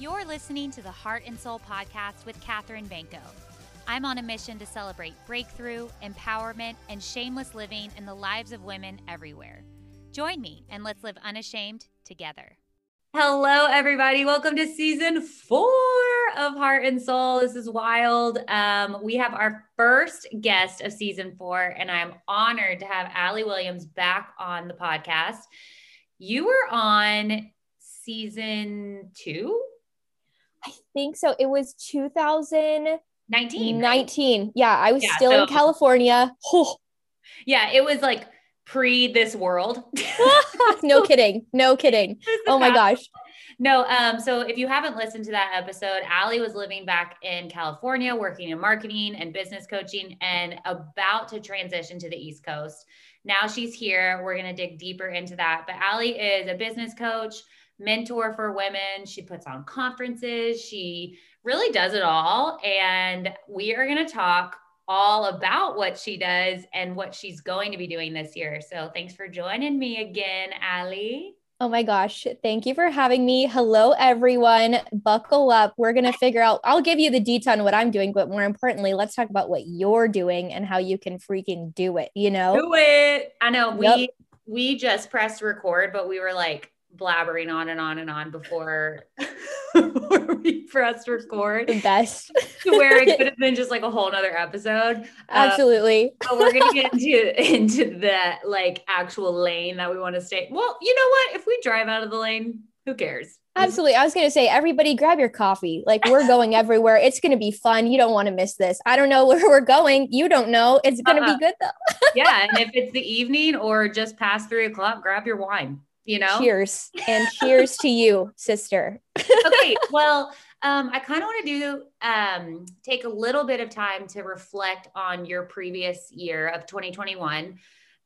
You're listening to the Heart and Soul podcast with Katherine Banco. I'm on a mission to celebrate breakthrough, empowerment, and shameless living in the lives of women everywhere. Join me and let's live unashamed together. Hello, everybody. Welcome to season four of Heart and Soul. This is wild. Um, we have our first guest of season four, and I'm honored to have Allie Williams back on the podcast. You were on season two? I think so. It was 2019. 19. Yeah, I was yeah, still so, in California. Oh. Yeah, it was like pre this world. no kidding. No kidding. Oh my gosh. No, um, so if you haven't listened to that episode, Allie was living back in California, working in marketing and business coaching, and about to transition to the East Coast. Now she's here. We're going to dig deeper into that. But Allie is a business coach, mentor for women. She puts on conferences. She really does it all. And we are going to talk all about what she does and what she's going to be doing this year. So thanks for joining me again, Allie. Oh my gosh. Thank you for having me. Hello, everyone. Buckle up. We're going to figure out, I'll give you the detail on what I'm doing, but more importantly, let's talk about what you're doing and how you can freaking do it, you know? Do it. I know we, we just pressed record, but we were like, blabbering on and on and on before, before we pressed record. The best. to where it could have been just like a whole nother episode. Um, Absolutely. but we're gonna get into into the like actual lane that we want to stay. Well, you know what? If we drive out of the lane, who cares? Absolutely. I was going to say, everybody grab your coffee. Like, we're going everywhere. It's going to be fun. You don't want to miss this. I don't know where we're going. You don't know. It's going to uh-huh. be good, though. yeah. And if it's the evening or just past three o'clock, grab your wine you know? Cheers. And cheers to you sister. Okay well um, i kind of want to do um, take a little bit of time to reflect on your previous year of 2021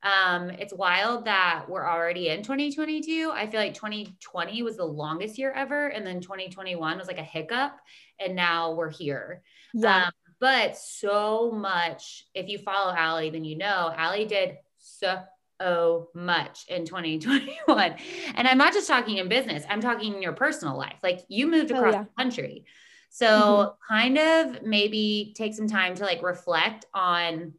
um, it's wild that we're already in 2022 i feel like 2020 was the longest year ever and then 2021 was like a hiccup and now we're here. Yeah. Um, but so much if you follow Allie, then you know Allie did so so much in 2021. And I'm not just talking in business, I'm talking in your personal life. Like you moved oh, across oh, yeah. the country. So mm-hmm. kind of maybe take some time to like reflect on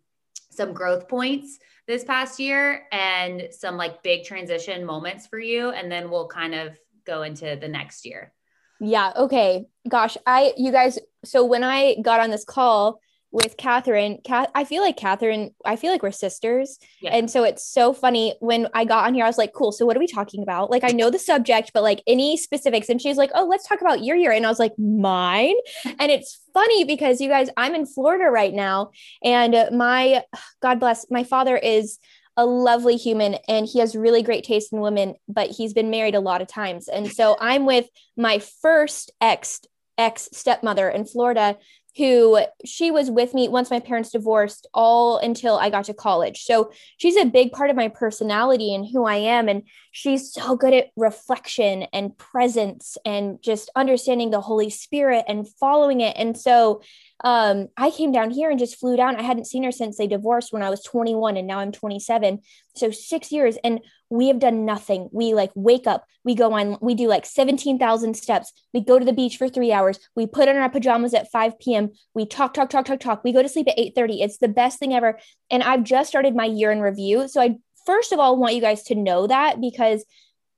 some growth points this past year and some like big transition moments for you. And then we'll kind of go into the next year. Yeah. Okay. Gosh, I, you guys, so when I got on this call, with Catherine. I feel like Catherine. I feel like we're sisters. Yeah. And so it's so funny when I got on here, I was like, cool. So what are we talking about? Like, I know the subject, but like any specifics. And she's like, oh, let's talk about your year. And I was like, mine. and it's funny because you guys, I'm in Florida right now. And my, God bless, my father is a lovely human and he has really great taste in women, but he's been married a lot of times. And so I'm with my first ex ex stepmother in Florida who she was with me once my parents divorced all until I got to college. So she's a big part of my personality and who I am. And she's so good at reflection and presence and just understanding the Holy Spirit and following it. And so um, I came down here and just flew down. I hadn't seen her since they divorced when I was 21 and now I'm 27. So six years. And we have done nothing. We like wake up, we go on, we do like 17,000 steps. We go to the beach for three hours. We put on our pajamas at 5 p.m. We talk, talk, talk, talk, talk. We go to sleep at 8:30. It's the best thing ever. And I've just started my year in review. So I first of all want you guys to know that because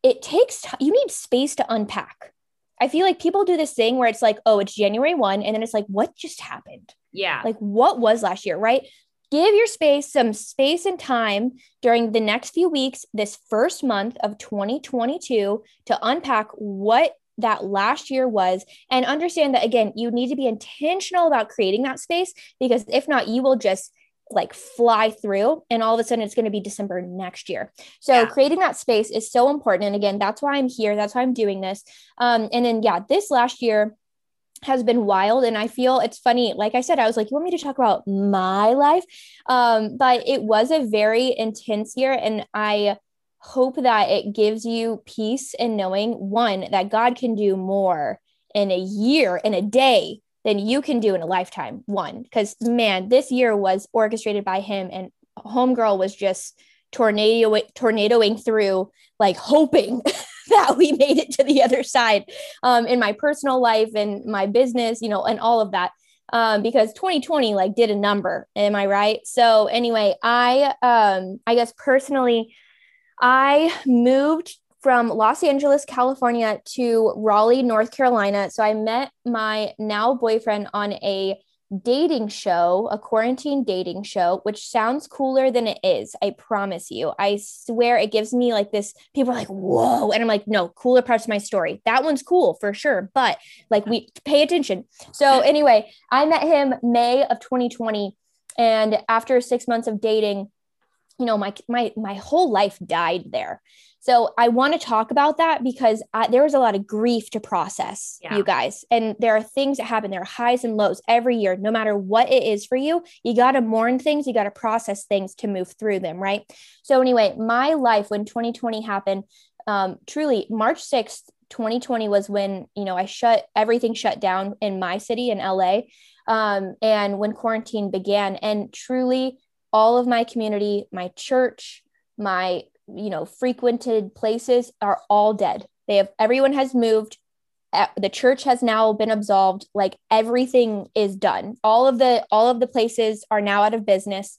it takes t- you need space to unpack. I feel like people do this thing where it's like, oh, it's January 1. And then it's like, what just happened? Yeah. Like, what was last year? Right. Give your space some space and time during the next few weeks, this first month of 2022, to unpack what that last year was and understand that again you need to be intentional about creating that space because if not you will just like fly through and all of a sudden it's going to be December next year. So yeah. creating that space is so important. And again, that's why I'm here. That's why I'm doing this. Um, and then yeah, this last year has been wild. And I feel it's funny. Like I said, I was like, you want me to talk about my life? Um, but it was a very intense year. And I hope that it gives you peace in knowing one, that God can do more in a year, in a day than you can do in a lifetime. One, because man, this year was orchestrated by him, and Homegirl was just tornado tornadoing through, like hoping that we made it to the other side um, in my personal life and my business, you know, and all of that. Um, because 2020 like did a number. Am I right? So anyway, I um, I guess personally, I moved from Los Angeles, California to Raleigh, North Carolina. So I met my now boyfriend on a dating show, a quarantine dating show, which sounds cooler than it is. I promise you. I swear it gives me like this. People are like, whoa. And I'm like, no, cooler parts of my story. That one's cool for sure. But like, we pay attention. So, anyway, I met him May of 2020. And after six months of dating, you know, my my my whole life died there. So I want to talk about that because I, there was a lot of grief to process, yeah. you guys. And there are things that happen. There are highs and lows every year, no matter what it is for you. You got to mourn things, you got to process things to move through them, right? So, anyway, my life when 2020 happened, um, truly, March 6th, 2020 was when, you know, I shut everything shut down in my city in LA. Um, and when quarantine began, and truly, all of my community, my church, my you know frequented places are all dead. They have everyone has moved. The church has now been absolved. Like everything is done. All of the all of the places are now out of business.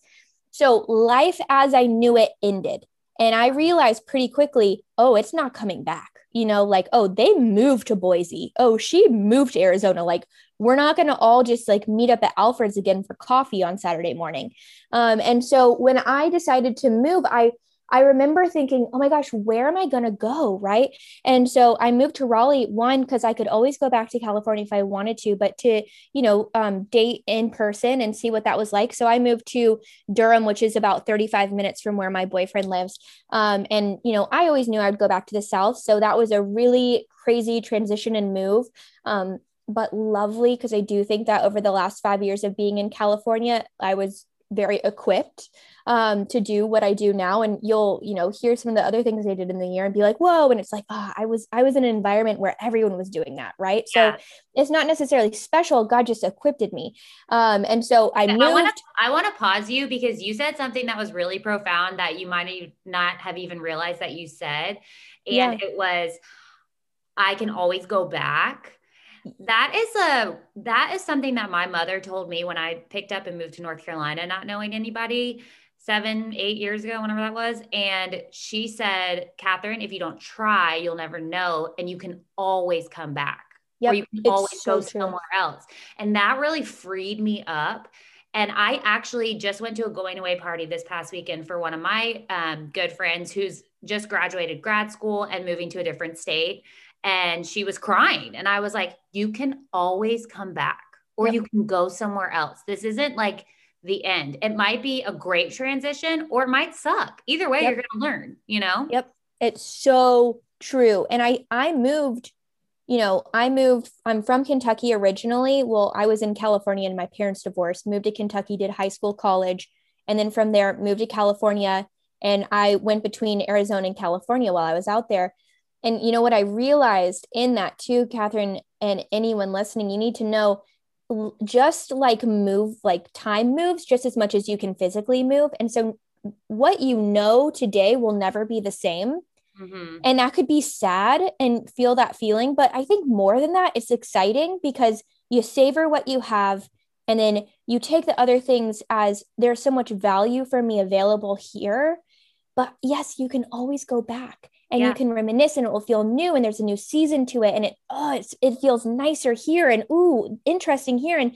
So life as i knew it ended. And i realized pretty quickly oh it's not coming back. You know like oh they moved to boise. Oh she moved to arizona. Like we're not going to all just like meet up at alfred's again for coffee on saturday morning. Um, and so when i decided to move i I remember thinking, oh my gosh, where am I going to go? Right. And so I moved to Raleigh, one, because I could always go back to California if I wanted to, but to, you know, um, date in person and see what that was like. So I moved to Durham, which is about 35 minutes from where my boyfriend lives. Um, and, you know, I always knew I'd go back to the South. So that was a really crazy transition and move. Um, but lovely because I do think that over the last five years of being in California, I was very equipped um, to do what I do now. And you'll, you know, hear some of the other things I did in the year and be like, whoa. And it's like, oh, I was, I was in an environment where everyone was doing that. Right. Yeah. So it's not necessarily special. God just equipped me. Um, and so I moved. I want to pause you because you said something that was really profound that you might not have even realized that you said. And yeah. it was, I can always go back that is a that is something that my mother told me when I picked up and moved to North Carolina, not knowing anybody seven, eight years ago, whenever that was. And she said, Catherine, if you don't try, you'll never know. And you can always come back. Yep, or you can always so go true. somewhere else. And that really freed me up. And I actually just went to a going away party this past weekend for one of my um, good friends who's just graduated grad school and moving to a different state and she was crying. And I was like, you can always come back or yep. you can go somewhere else. This isn't like the end. It might be a great transition or it might suck. Either way, yep. you're going to learn, you know? Yep. It's so true. And I, I moved, you know, I moved, I'm from Kentucky originally. Well, I was in California and my parents divorced, moved to Kentucky, did high school, college. And then from there, moved to California. And I went between Arizona and California while I was out there. And you know what I realized in that too, Catherine, and anyone listening, you need to know just like move, like time moves just as much as you can physically move. And so what you know today will never be the same. Mm-hmm. And that could be sad and feel that feeling. But I think more than that, it's exciting because you savor what you have and then you take the other things as there's so much value for me available here. But yes, you can always go back and yeah. you can reminisce and it will feel new and there's a new season to it and it oh it's, it feels nicer here and ooh interesting here and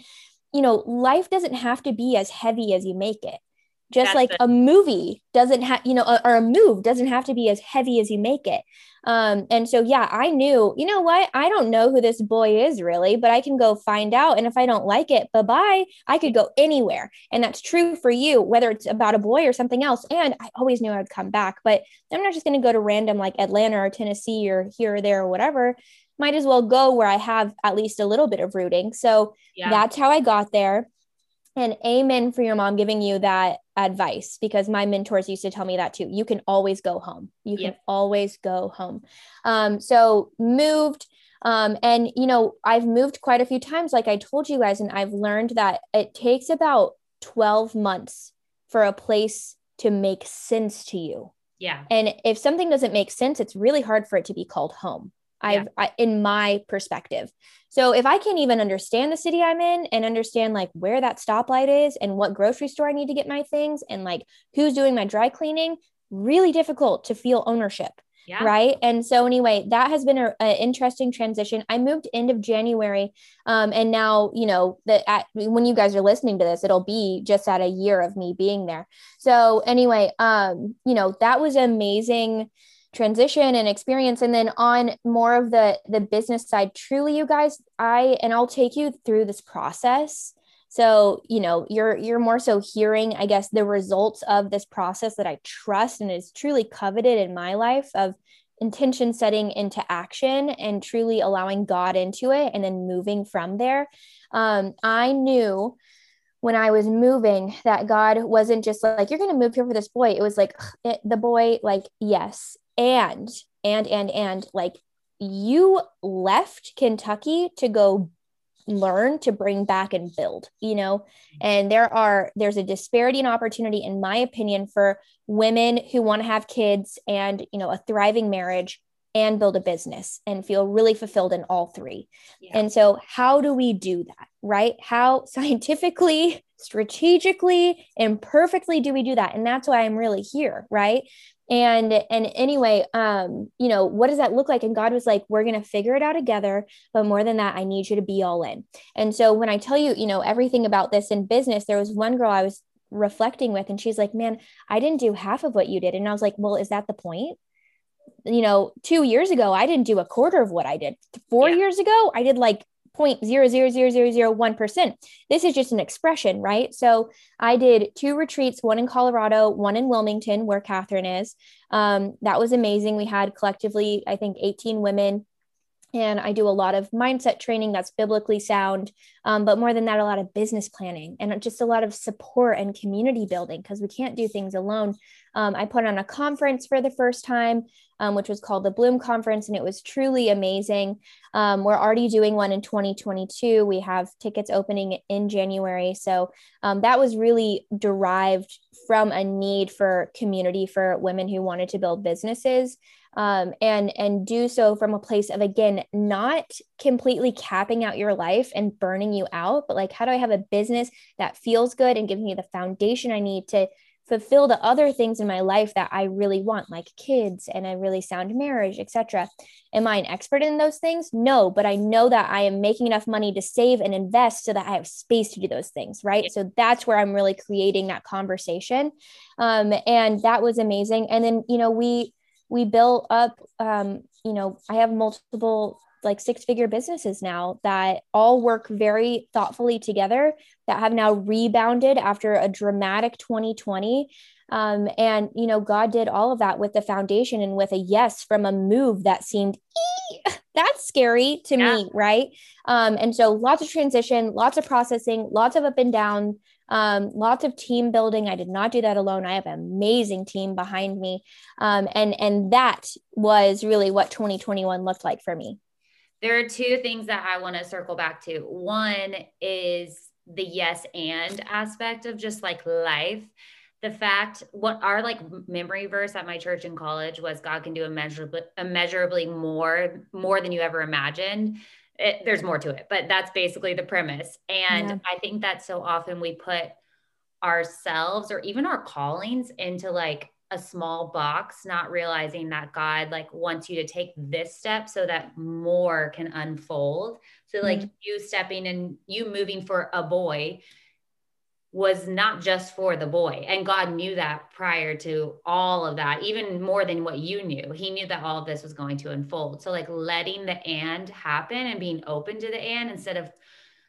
you know life doesn't have to be as heavy as you make it just That's like it. a movie doesn't have you know or a move doesn't have to be as heavy as you make it. Um and so yeah i knew you know what? I don't know who this boy is really but i can go find out. And if i don't like it bye-bye. I could go anywhere. And that's true for you whether it's about a boy or something else. And i always knew i would come back but i'm not just going to go to random like atlanta or tennessee or here or there or whatever. Might as well go where i have at least a little bit of rooting. So yeah. that's how i got there and amen for your mom giving you that advice because my mentors used to tell me that too. You can always go home. You yep. can always go home. Um, so moved. Um, and you know, I've moved quite a few times, like I told you guys, and I've learned that it takes about 12 months for a place to make sense to you. Yeah. And if something doesn't make sense, it's really hard for it to be called home. I've, yeah. I, in my perspective. So if I can't even understand the city I'm in and understand like where that stoplight is and what grocery store I need to get my things and like who's doing my dry cleaning, really difficult to feel ownership. Yeah. Right. And so, anyway, that has been an interesting transition. I moved end of January. Um, and now, you know, that when you guys are listening to this, it'll be just at a year of me being there. So, anyway, um, you know, that was amazing transition and experience. And then on more of the the business side truly you guys i and i'll take you through this process. So you know you're you're more so hearing i guess the results of this process that i trust and is truly coveted in my life of intention setting into action and truly allowing god into it and then moving from there. Um, i knew when I was moving that God wasn't just like, you're going to move here for this boy. It was like it, the boy, like, yes, and and and and like you left Kentucky to go learn to bring back and build you know? And there are there's a disparity in opportunity in my opinion for women who want to have kids and you know a thriving marriage and build a business and feel really fulfilled in all three. Yeah. and so how do we do that right? How scientifically strategically and perfectly do we do that? And that's why i'm really here right and and anyway um you know what does that look like? And god was like we're going to figure it out together but more than that i need you to be all in. And so when i tell you you know everything about this in business there was one girl i was reflecting with and she's like man i didn't do half of what you did. And i was like well is that the point? You know 2 years ago i didn't do a quarter of what i did. 4 yeah. years ago i did like 0.00001%. This is just an expression, right? So I did two retreats, one in Colorado, one in Wilmington, where Catherine is. Um, that was amazing. We had collectively, I think, 18 women. And I do a lot of mindset training that's biblically sound. Um, but more than that, a lot of business planning and just a lot of support and community building because we can't do things alone. Um, I put on a conference for the first time um, which was called the Bloom Conference, and it was truly amazing. Um, we're already doing one in 2022. We have tickets opening in January. So um, that was really derived from a need for community for women who wanted to build businesses. Um, and and do so from a place of again not completely capping out your life and burning you out but like how do i have a business that feels good and gives me the foundation i need to fulfill the other things in my life that I really want, like kids and a really sound marriage, etc. Am I an expert in those things? No, but I know that I am making enough money to save and invest so that I have space to do those things, right? So that's where I'm really creating that conversation, um, and that was amazing. And then you know we we built up, um, you know, I have multiple like six figure businesses now that all work very thoughtfully together that have now rebounded after a dramatic 2020 um, and you know god did all of that with the foundation and with a yes from a move that seemed that's scary to yeah. me right um, and so lots of transition lots of processing lots of up and down um, lots of team building. I did not do that alone. I have an amazing team behind me, um, and and that was really what 2021 looked like for me there are two things that I want to circle back to. One is the yes and aspect of just like life. The fact, what our like memory verse at my church in college was God can do immeasurably, immeasurably more, more than you ever imagined. It, there's more to it, but that's basically the premise. And yeah. I think that so often we put ourselves or even our callings into like a small box, not realizing that God like wants you to take this step so that more can unfold. So like mm-hmm. you stepping and you moving for a boy was not just for the boy. And God knew that prior to all of that, even more than what you knew. He knew that all of this was going to unfold. So like letting the and happen and being open to the and instead of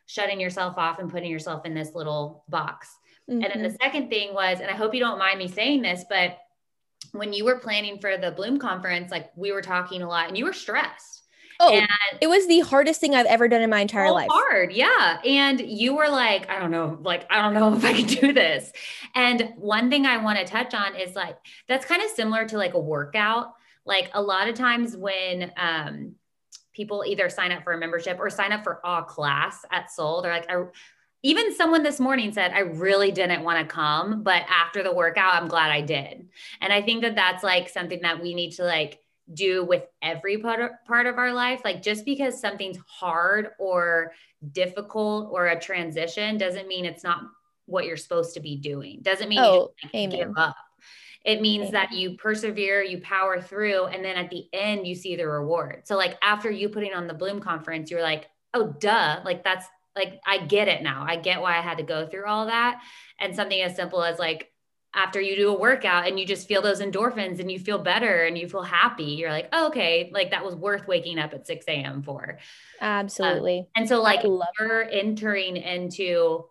shutting yourself off and putting yourself in this little box. Mm-hmm. And then the mm-hmm. second thing was, and I hope you don't mind me saying this, but when you were planning for the Bloom conference, like we were talking a lot and you were stressed. Oh, and it was the hardest thing I've ever done in my entire life. Hard, yeah. And you were like, I don't know, like I don't know if I can do this. And one thing I want to touch on is like that's kind of similar to like a workout. Like a lot of times when um, people either sign up for a membership or sign up for a class at Soul, they're like, I, even someone this morning said, I really didn't want to come, but after the workout, I'm glad I did. And I think that that's like something that we need to like do with every part, part of our life. Like just because something's hard or difficult or a transition doesn't mean it's not what you're supposed to be doing. Doesn't mean oh, you just, like, give up. It means amen. that you persevere, you power through, and then at the end you see the reward. So like after you putting on the Bloom conference, you're like, oh duh, like that's like I get it now. I get why I had to go through all that. And something as simple as like after you do a workout and you just feel those endorphins and you feel better and you feel happy, you're like, oh, okay, like that was worth waking up at 6 a.m. for. Absolutely. Um, and so, like, we're entering into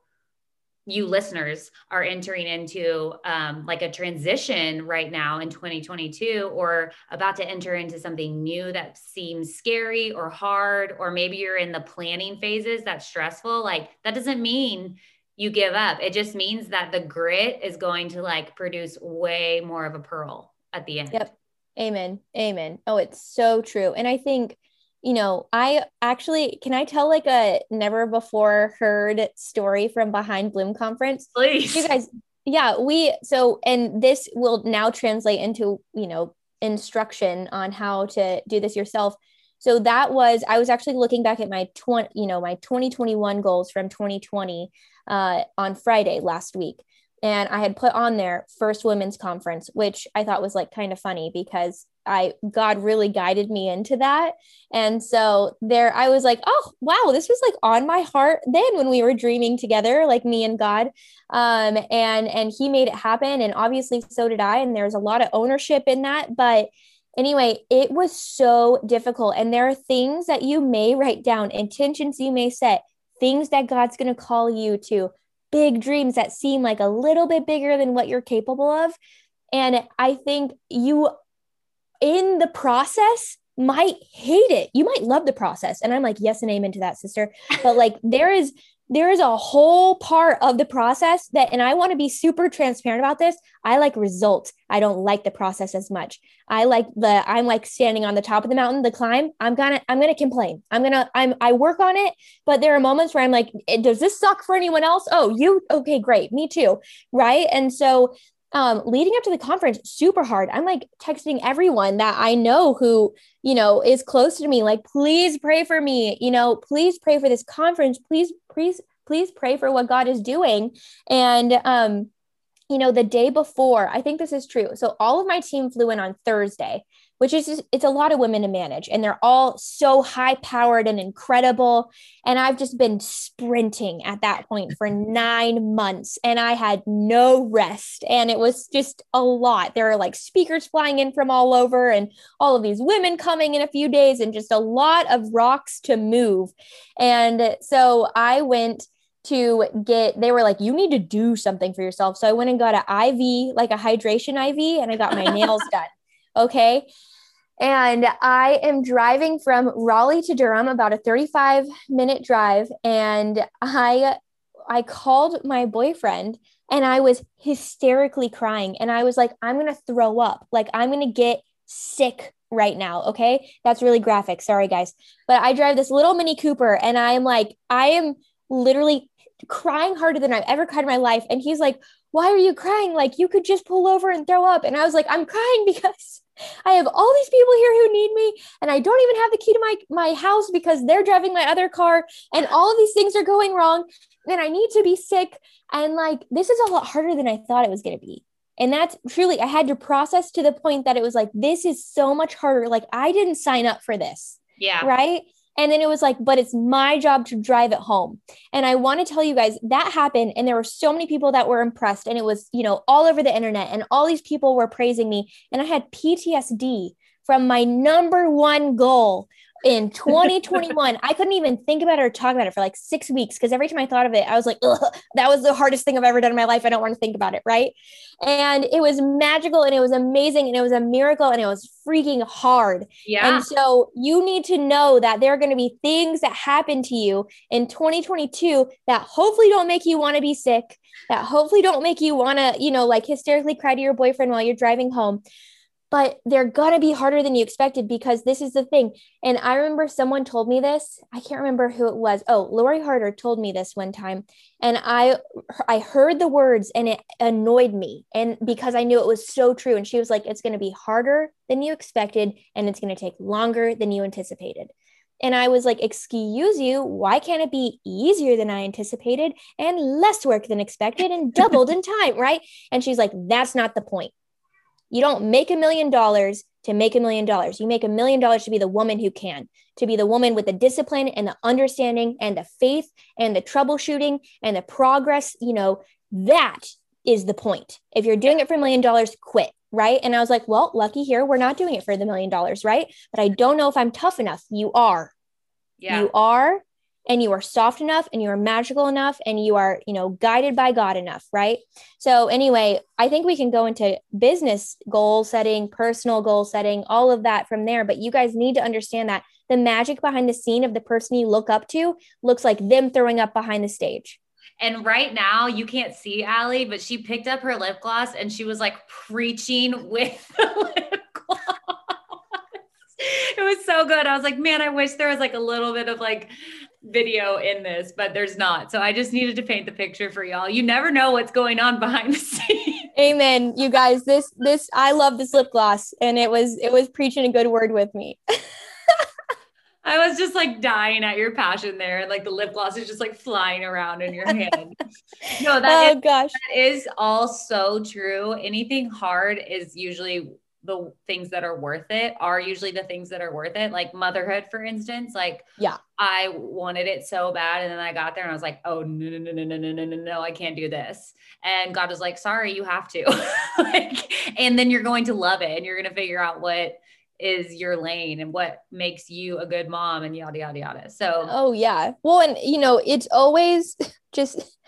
you listeners are entering into um, like a transition right now in 2022 or about to enter into something new that seems scary or hard or maybe you're in the planning phases that's stressful like that doesn't mean you give up. It just means that the grit is going to like produce way more of a pearl at the end. Yep. Amen. Amen. Oh it's so true. And i think you know, I actually can I tell like a never before heard story from behind Bloom conference? Please. You guys, yeah, we so and this will now translate into, you know, instruction on how to do this yourself. So that was I was actually looking back at my 20, you know, my 2021 goals from 2020 uh on Friday last week and I had put on there first women's conference, which I thought was like kind of funny because I God really guided me into that. And so there I was like, oh wow, this was like on my heart then when we were dreaming together, like me and God. Um, and and he made it happen. And obviously so did I. And there's a lot of ownership in that. But anyway, it was so difficult. And there are things that you may write down, intentions you may set, things that God's gonna call you to big dreams that seem like a little bit bigger than what you're capable of. And I think you, in the process, might hate it. You might love the process. And I'm like, yes and amen to that, sister. But like, there is there is a whole part of the process that and i want to be super transparent about this. I like results. I don't like the process as much. I like the i'm like standing on the top of the mountain the climb. I'm gonna i'm gonna complain. I'm gonna i'm i work on it but there are moments where i'm like eh, does this suck for anyone else? Oh you okay great. Me too. Right? And so um, leading up to the conference, super hard. I'm like texting everyone that I know who, you know, is close to me, like, please pray for me, you know, please pray for this conference. Please, please, please pray for what God is doing. And, um, you know, the day before, I think this is true. So all of my team flew in on Thursday which is just, it's a lot of women to manage and they're all so high powered and incredible. And i've just been sprinting at that point for 9 months and i had no rest. And it was just a lot. There are like speakers flying in from all over and all of these women coming in a few days and just a lot of rocks to move. And so i went to get they were like you need to do something for yourself. So i went and got an iv like a hydration iv and i got my nails done okay and I am driving from Raleigh to Durham, about a 35 minute drive. And I I called my boyfriend and I was hysterically crying. And I was like, I'm gonna throw up. Like I'm gonna get sick right now. Okay. That's really graphic. Sorry, guys. But I drive this little Mini Cooper and I am like, I am literally crying harder than I've ever cried in my life. And he's like, Why are you crying? Like, you could just pull over and throw up. And I was like, I'm crying because I have all these people here who need me, and I don't even have the key to my my house because they're driving my other car, and all of these things are going wrong. And I need to be sick, and like this is a lot harder than I thought it was going to be. And that's truly, I had to process to the point that it was like, this is so much harder. Like, I didn't sign up for this. Yeah. Right. And then it was like, but it's my job to drive it home. And I want to tell you guys that happened. And there were so many people that were impressed. And it was, you know, all over the internet. And all these people were praising me. And I had PTSD from my number one goal in 2021 i couldn't even think about it or talk about it for like six weeks because every time i thought of it i was like that was the hardest thing i've ever done in my life. I don't want to think about it right? And it was magical and it was amazing and it was a miracle and it was freaking hard. Yeah. and so you need to know that there are going to be things that happen to you in 2022 that hopefully don't make you want to be sick that hopefully don't make you want to you know like hysterically cry to your boyfriend while you're driving home but they're going to be harder than you expected because this is the thing. And I remember someone told me this. I can't remember who it was. Oh, Lori Harder told me this one time. And I I heard the words and it annoyed me. And because I knew it was so true and she was like it's going to be harder than you expected and it's going to take longer than you anticipated. And I was like, Excuse you, why can't it be easier than I anticipated and less work than expected and doubled in time? Right. And she's like, That's not the point. You don't make a million dollars to make a million dollars. You make a million dollars to be the woman who can, to be the woman with the discipline and the understanding and the faith and the troubleshooting and the progress. You know, that is the point. If you're doing it for a million dollars, quit. Right. And I was like, well, lucky here, we're not doing it for the million dollars. Right. But I don't know if I'm tough enough. You are. Yeah. You are and you are soft enough and you are magical enough and you are you know guided by god enough right so anyway i think we can go into business goal setting personal goal setting all of that from there but you guys need to understand that the magic behind the scene of the person you look up to looks like them throwing up behind the stage and right now, you can't see Allie, but she picked up her lip gloss and she was like preaching with the lip gloss. it was so good. I was like, man, I wish there was like a little bit of like video in this, but there's not. So I just needed to paint the picture for y'all. You never know what's going on behind the scenes. Amen. You guys, this this I love this lip gloss and it was it was preaching a good word with me. I was just like dying at your passion there. And like the lip gloss is just like flying around in your hand. no, that oh, is, gosh. that is all so true. Anything hard is usually the things that are worth it are usually the things that are worth it. Like motherhood, for instance. Like, yeah, I wanted it so bad. And then I got there and I was like, oh, no, no, no, no, no, no, no, no, no, I can't do this. And God was like, sorry, you have to. like, and then you're going to love it and you're going to figure out what is your lane and what makes you a good mom and yada, yada, yada. So, oh, yeah. Well, and you know, it's always just,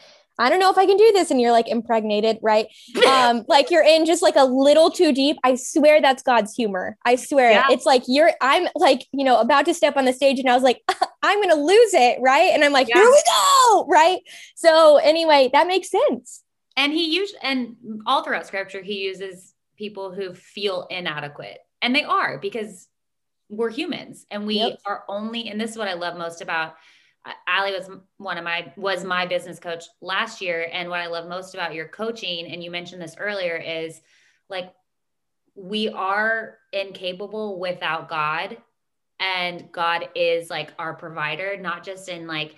I don't know if I can do this. And you're like impregnated, right? Um, like you're in just like a little too deep. I swear that's God's humor. I swear yeah. It's like you're, I'm like, you know, about to step on the stage and I was like, I'm going to lose it. Right. And I'm like, yeah. here we go. Right. So anyway, that makes sense. And he used, and all throughout scripture, he uses people who feel inadequate and they are because we're humans and we yep. are only, and this is what I love most about Allie was one of my was my business coach last year and what I love most about your coaching and you mentioned this earlier is like we are incapable without God and God is like our provider not just in like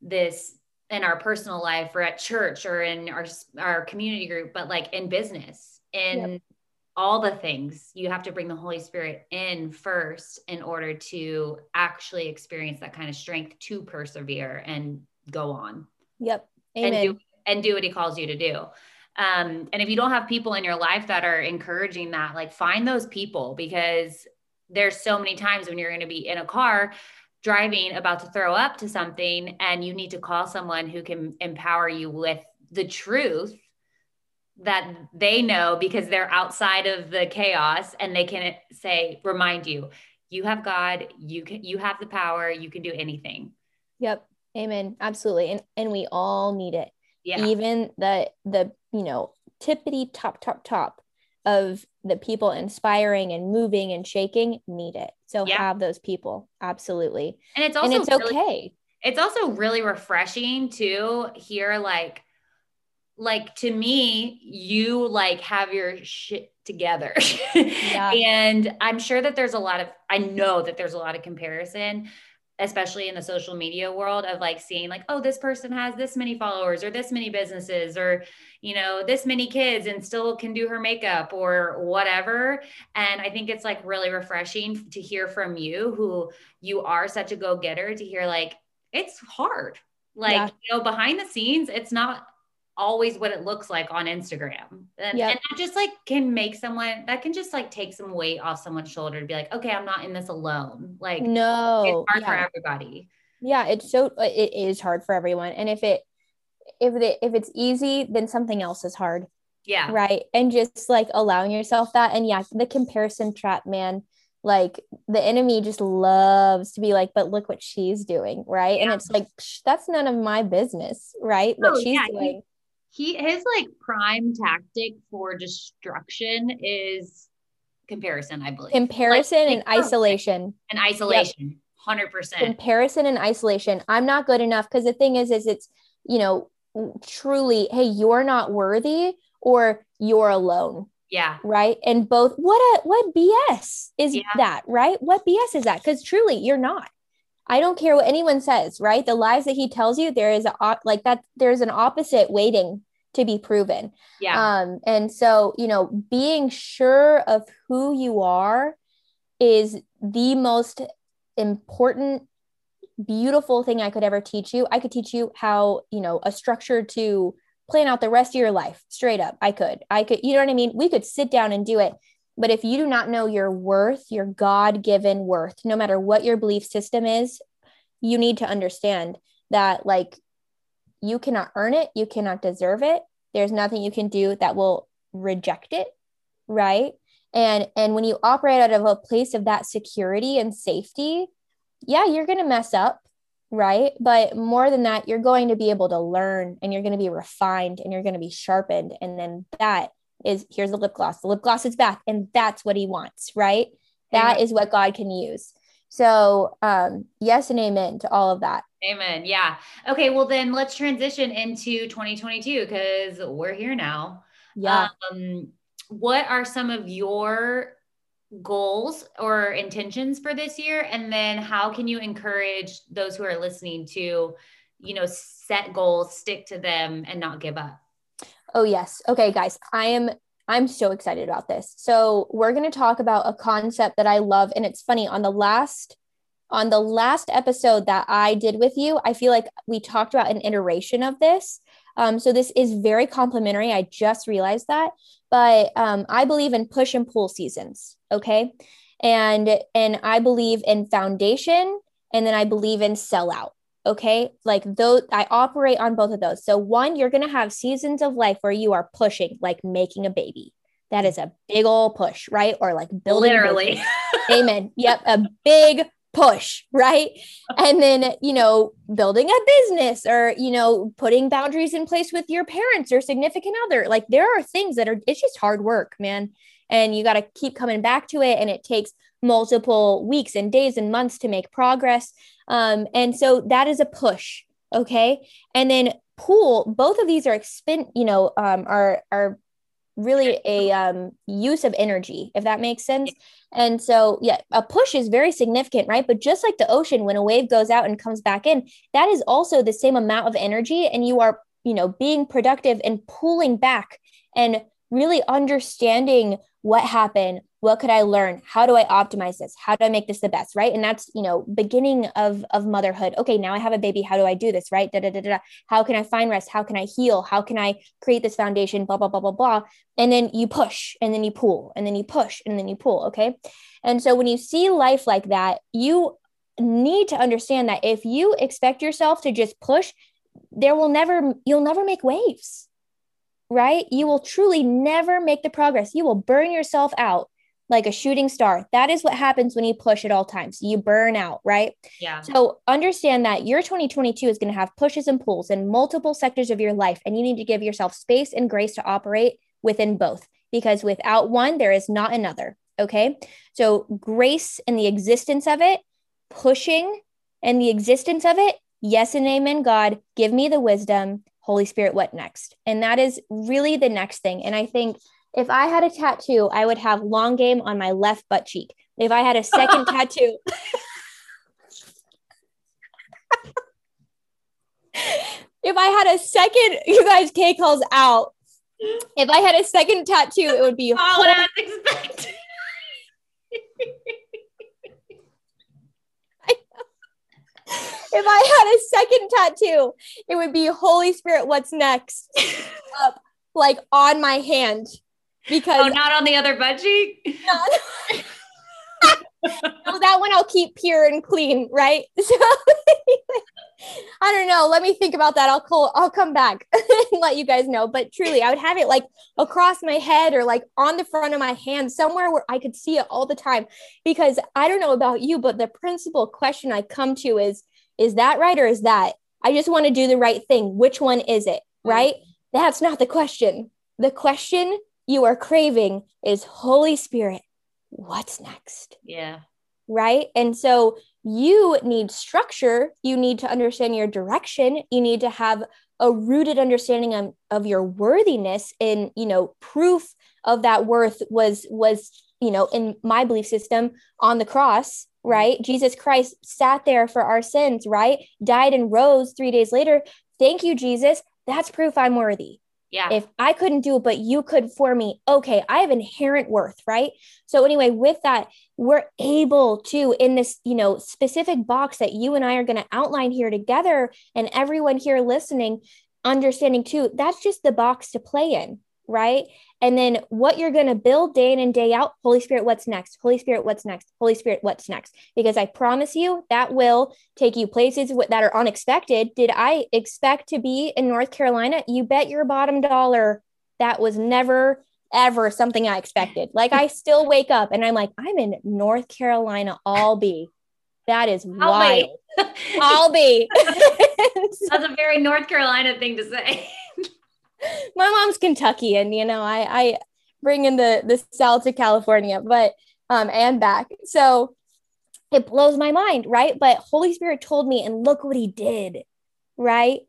this in our personal life or at church or in our our community group but like in business in yep all the things. You have to bring the holy spirit in first in order to actually experience that kind of strength to persevere and go on. Yep. Amen. and do and do what he calls you to do. Um, and if you don't have people in your life that are encouraging that like find those people because there's so many times when you're going to be in a car driving about to throw up to something and you need to call someone who can empower you with the truth that they know because they're outside of the chaos and they can say remind you you have god you can you have the power you can do anything. Yep. Amen. Absolutely. And and we all need it. Yeah. Even the the you know tippity top top top of the people inspiring and moving and shaking need it. So yeah. have those people. Absolutely. And it's also and it's really, okay. it's also really refreshing to hear like like to me you like have your shit together yeah. and i'm sure that there's a lot of i know that there's a lot of comparison especially in the social media world of like seeing like oh this person has this many followers or this many businesses or you know this many kids and still can do her makeup or whatever and i think it's like really refreshing to hear from you who you are such a go-getter to hear like it's hard like yeah. you know behind the scenes it's not always what it looks like on Instagram. And, yep. and that just like can make someone that can just like take some weight off someone's shoulder to be like, okay, I'm not in this alone. Like no, it's hard yeah. for everybody. Yeah, it's so uh, it is hard for everyone. And if it if it if it's easy, then something else is hard. Yeah. Right. And just like allowing yourself that. And yeah, the comparison trap, man. Like the enemy just loves to be like, but look what she's doing. Right. Yeah. And it's like, that's none of my business. Right. What oh, she's yeah. doing he his like prime tactic for destruction is comparison, I believe. Comparison like, and oh, isolation. And isolation. Hundred percent. Comparison and isolation. I'm not good enough because the thing is, is it's you know truly, hey, you're not worthy or you're alone. Yeah. Right. And both. What a what BS is yeah. that? Right. What BS is that? Because truly, you're not. I don't care what anyone says, right? The lies that he tells you, there is a like that. There's an opposite waiting to be proven. Yeah. Um, and so, you know, being sure of who you are is the most important, beautiful thing I could ever teach you. I could teach you how, you know, a structure to plan out the rest of your life straight up. I could, I could, you know what I mean? We could sit down and do it. But if you do not know your worth, your God given worth, no matter what your belief system is, you need to understand that, like, you cannot earn it, you cannot deserve it. There's nothing you can do that will reject it, right? And and when you operate out of a place of that security and safety, yeah, you're going to mess up, right? But more than that, you're going to be able to learn and you're going to be refined and you're going to be sharpened and then that is here's the lip gloss. The lip gloss is back and that's what he wants, right? That is what God can use. So, um, yes and amen to all of that. Amen. Yeah. Okay. Well, then let's transition into 2022 because we're here now. Yeah. Um, what are some of your goals or intentions for this year? And then how can you encourage those who are listening to, you know, set goals, stick to them, and not give up? Oh, yes. Okay, guys. I am I'm so excited about this. So, we're going to talk about a concept that I love and it's funny on the last on the last episode that I did with you, I feel like we talked about an iteration of this. Um, so this is very complimentary. I just realized that, but um, I believe in push and pull seasons. Okay, and and I believe in foundation, and then I believe in sellout okay? Like those i operate on both of those. So one you're going to have seasons of life where you are pushing like making a baby. That is a big old push right? Or like building literally. Amen. Yep a big push right? And then you know building a business or you know putting boundaries in place with your parents or significant other. Like there are things that are it's just hard work man. And you got to keep coming back to it and it takes multiple weeks and days and months to make progress um, and so that is a push. Okay. And then pull, both of these are expend, you know, um, are, are really a um, use of energy, if that makes sense. And so, yeah, a push is very significant, right? But just like the ocean, when a wave goes out and comes back in, that is also the same amount of energy. And you are, you know, being productive and pulling back and really understanding what happened, what could i learn? How do i optimize this? How do i make this the best right? And that's you know beginning of of motherhood. Okay now i have a baby. How do i do this right? Da, da, da, da. how can i find rest? How can i heal? How can i create this foundation? Blah blah blah blah blah. And then you push and then you pull and then you push and then you pull okay? And so when you see life like that you need to understand that if you expect yourself to just push there will never you'll never make waves right? You will truly never make the progress. You will burn yourself out like a shooting star. That is what happens when you push at all times. You burn out, right? Yeah. So understand that your 2022 is going to have pushes and pulls in multiple sectors of your life, and you need to give yourself space and grace to operate within both because without one, there is not another. Okay. So grace and the existence of it, pushing and the existence of it. Yes and amen, God, give me the wisdom. Holy Spirit, what next? And that is really the next thing. And I think if I had a tattoo, I would have long game on my left butt cheek. If I had a second tattoo, if I had a second, you guys, K calls out. If I had a second tattoo, it would be. What I was expecting. if I had a second tattoo, it would be Holy Spirit, what's next? Up, like on my hand because oh, not on the other cheek. no, that one I'll keep pure and clean, right? So I don't know. Let me think about that. I'll call. I'll come back and let you guys know. But truly, I would have it like across my head or like on the front of my hand, somewhere where I could see it all the time. Because I don't know about you, but the principal question I come to is: Is that right or is that? I just want to do the right thing. Which one is it? Right? Mm-hmm. That's not the question. The question you are craving is Holy Spirit, what's next? Yeah. Right. And so you need structure. You need to understand your direction. You need to have a rooted understanding of, of your worthiness and, you know, proof of that worth was, was, you know, in my belief system on the cross, mm-hmm. right? Jesus Christ sat there for our sins, right? Died and rose three days later. Thank you, Jesus. That's proof I'm worthy. Yeah. If I couldn't do it, but you could for me, okay, I have inherent worth, right? So, anyway, with that, we're able to, in this, you know, specific box that you and I are going to outline here together, and everyone here listening, understanding too, that's just the box to play in right? And then what you're going to build day in and day out, Holy Spirit, what's next? Holy Spirit, what's next? Holy Spirit, what's next? Because I promise you that will take you places that are unexpected. Did I expect to be in North Carolina? You bet your bottom dollar that was never ever something I expected. Like I still wake up and I'm like, I'm in North Carolina, I'll be. That is I'll wild. Be. I'll be. That's a very North Carolina thing to say. my mom's Kentuckian, you know, I, I bring in the, the South to California, but, um, and back. So it blows my mind. Right. But Holy Spirit told me, and look what he did. Right.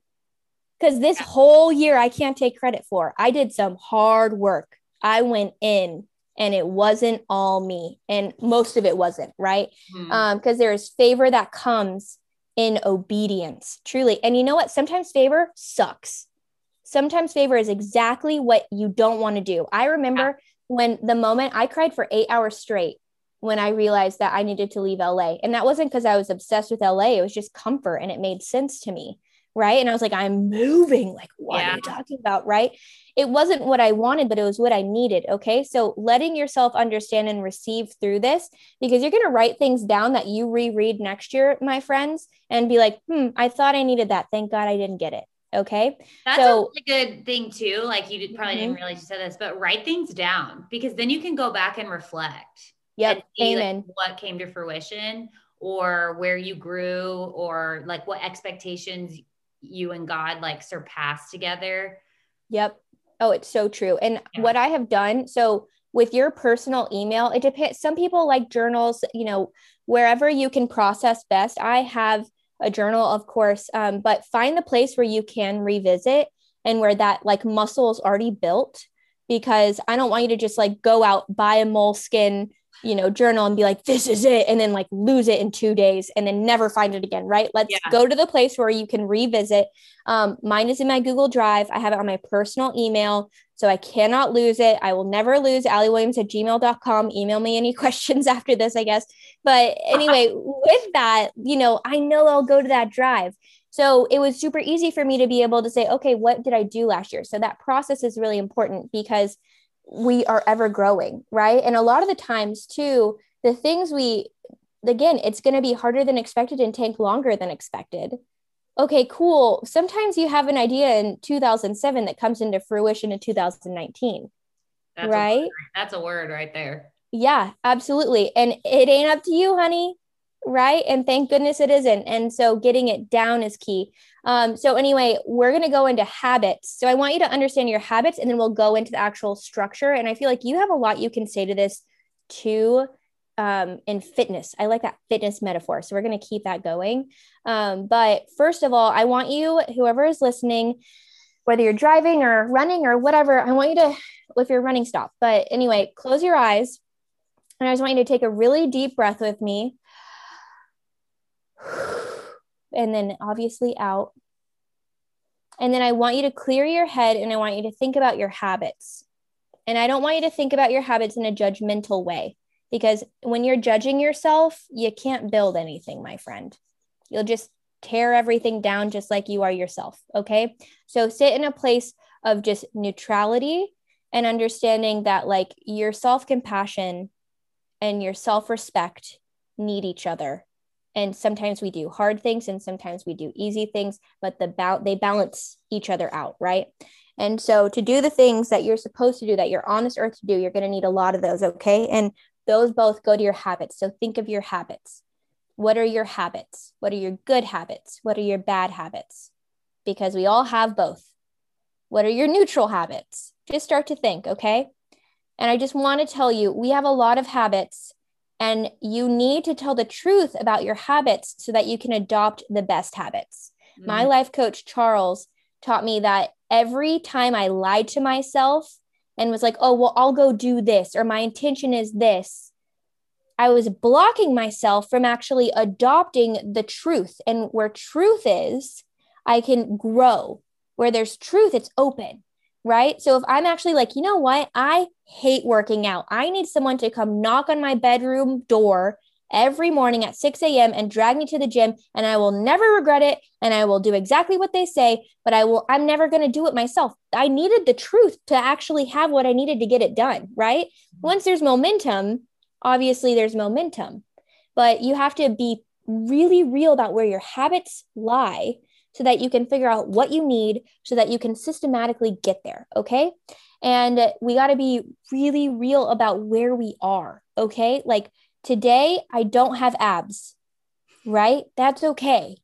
Cause this whole year I can't take credit for, I did some hard work. I went in and it wasn't all me and most of it wasn't right mm. um because there is favor that comes in obedience truly and you know what sometimes favor sucks sometimes favor is exactly what you don't want to do. I remember yeah. when the moment I cried for eight hours straight when I realized that I needed to leave LA. And that wasn't because I was obsessed with LA, it was just comfort and it made sense to me. Right. And I was like, I'm moving. Like, what yeah. are you talking about? Right. It wasn't what I wanted, but it was what I needed. Okay. So letting yourself understand and receive through this, because you're going to write things down that you reread next year, my friends, and be like, hmm, I thought I needed that. Thank God I didn't get it. Okay. That's so, a really good thing too. Like you did, probably mm-hmm. didn't realize you said this, but write things down because then you can go back and reflect. Yep. And Amen. Like, what came to fruition or where you grew or like what expectations you and God like surpassed together. Yep. Oh, it's so true. And yeah. what I have done, so with your personal email, it depends. Some people like journals, you know, wherever you can process best. I have a journal, of course, um, but find the place where you can revisit and where that like muscle is already built because I don't want you to just like go out, buy a Moleskine, you know, journal and be like, this is it. And then like lose it in two days and then never find it again. Right. Let's yeah. go to the place where you can revisit. Um, mine is in my Google Drive. I have it on my personal email. So I cannot lose it. I will never lose Williams at gmail.com. Email me any questions after this, I guess. But anyway, with that, you know, I know I'll go to that drive. So it was super easy for me to be able to say, okay, what did I do last year? So that process is really important because we are ever growing, right? And a lot of the times, too, the things we, again, it's going to be harder than expected and take longer than expected okay, cool. Sometimes you have an idea in 2007 that comes into fruition in 2019. That's right? A That's a word right there. Yeah, absolutely. And it ain't up to you, honey. Right. And thank goodness it isn't. And so getting it down is key. Um, so, anyway, we're going to go into habits. So, I want you to understand your habits and then we'll go into the actual structure. And I feel like you have a lot you can say to this too um, in fitness. I like that fitness metaphor. So we're going to keep that going. Um, but first of all, I want you, whoever is listening, whether you're driving or running or whatever, I want you to, if you're running, stop. But anyway, close your eyes. And I just want you to take a really deep breath with me. And then obviously out. And then I want you to clear your head and I want you to think about your habits. And I don't want you to think about your habits in a judgmental way because when you're judging yourself, you can't build anything, my friend. You'll just tear everything down just like you are yourself. Okay. So sit in a place of just neutrality and understanding that like your self compassion and your self respect need each other. And sometimes we do hard things and sometimes we do easy things, but the ba- they balance each other out, right? And so to do the things that you're supposed to do, that you're on this earth to do, you're going to need a lot of those. Okay. And those both go to your habits. So think of your habits. What are your habits? What are your good habits? What are your bad habits? Because we all have both. What are your neutral habits? Just start to think, okay? And I just want to tell you, we have a lot of habits and you need to tell the truth about your habits so that you can adopt the best habits. Mm-hmm. My life coach, Charles, taught me that every time I lied to myself and was like, oh, well, I'll go do this, or my intention is this, I was blocking myself from actually adopting the truth. And where truth is, I can grow. Where there's truth, it's open, right? So if I'm actually like, you know what, I hate working out, I need someone to come knock on my bedroom door every morning at 6 a.m. and drag me to the gym and I will never regret it and I will do exactly what they say, but I will I'm never going to do it myself. I needed the truth to actually have what I needed to get it done, right? Mm-hmm. Once there's momentum, obviously there's momentum. But you have to be really real about where your habits lie so that you can figure out what you need so that you can systematically get there, okay? And we got to be really real about where we are, okay? Like Today, I don't have abs, right? That's okay.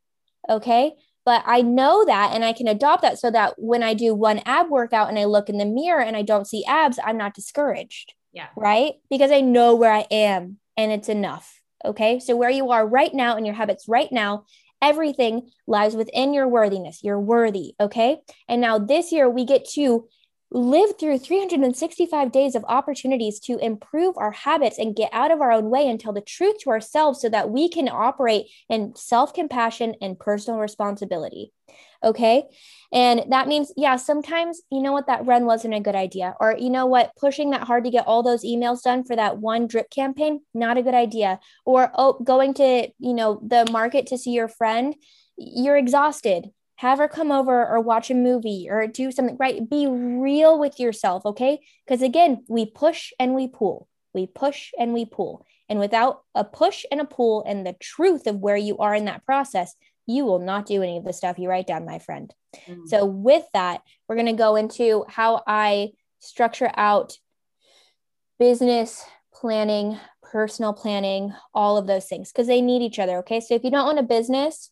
Okay. But I know that and I can adopt that so that when I do one ab workout and I look in the mirror and I don't see abs, I'm not discouraged. Yeah. Right. Because I know where I am and it's enough. Okay. So where you are right now and your habits right now, everything lies within your worthiness. You're worthy. Okay. And now this year we get to live through 365 days of opportunities to improve our habits and get out of our own way and tell the truth to ourselves so that we can operate in self compassion and personal responsibility. Okay. And that means, yeah, sometimes, you know what, that run wasn't a good idea. Or, you know what, pushing that hard to get all those emails done for that one drip campaign, not a good idea. Or, oh, going to, you know, the market to see your friend, you're exhausted have her come over or watch a movie or do something, right? Be real with yourself, okay? Because again, we push and we pull, we push and we pull. And without a push and a pull and the truth of where you are in that process, you will not do any of the stuff you write down, my friend. Mm-hmm. So, with that, we're going to go into how I structure out business planning, personal planning, all of those things because they need each other. Okay. So, if you don't own a business,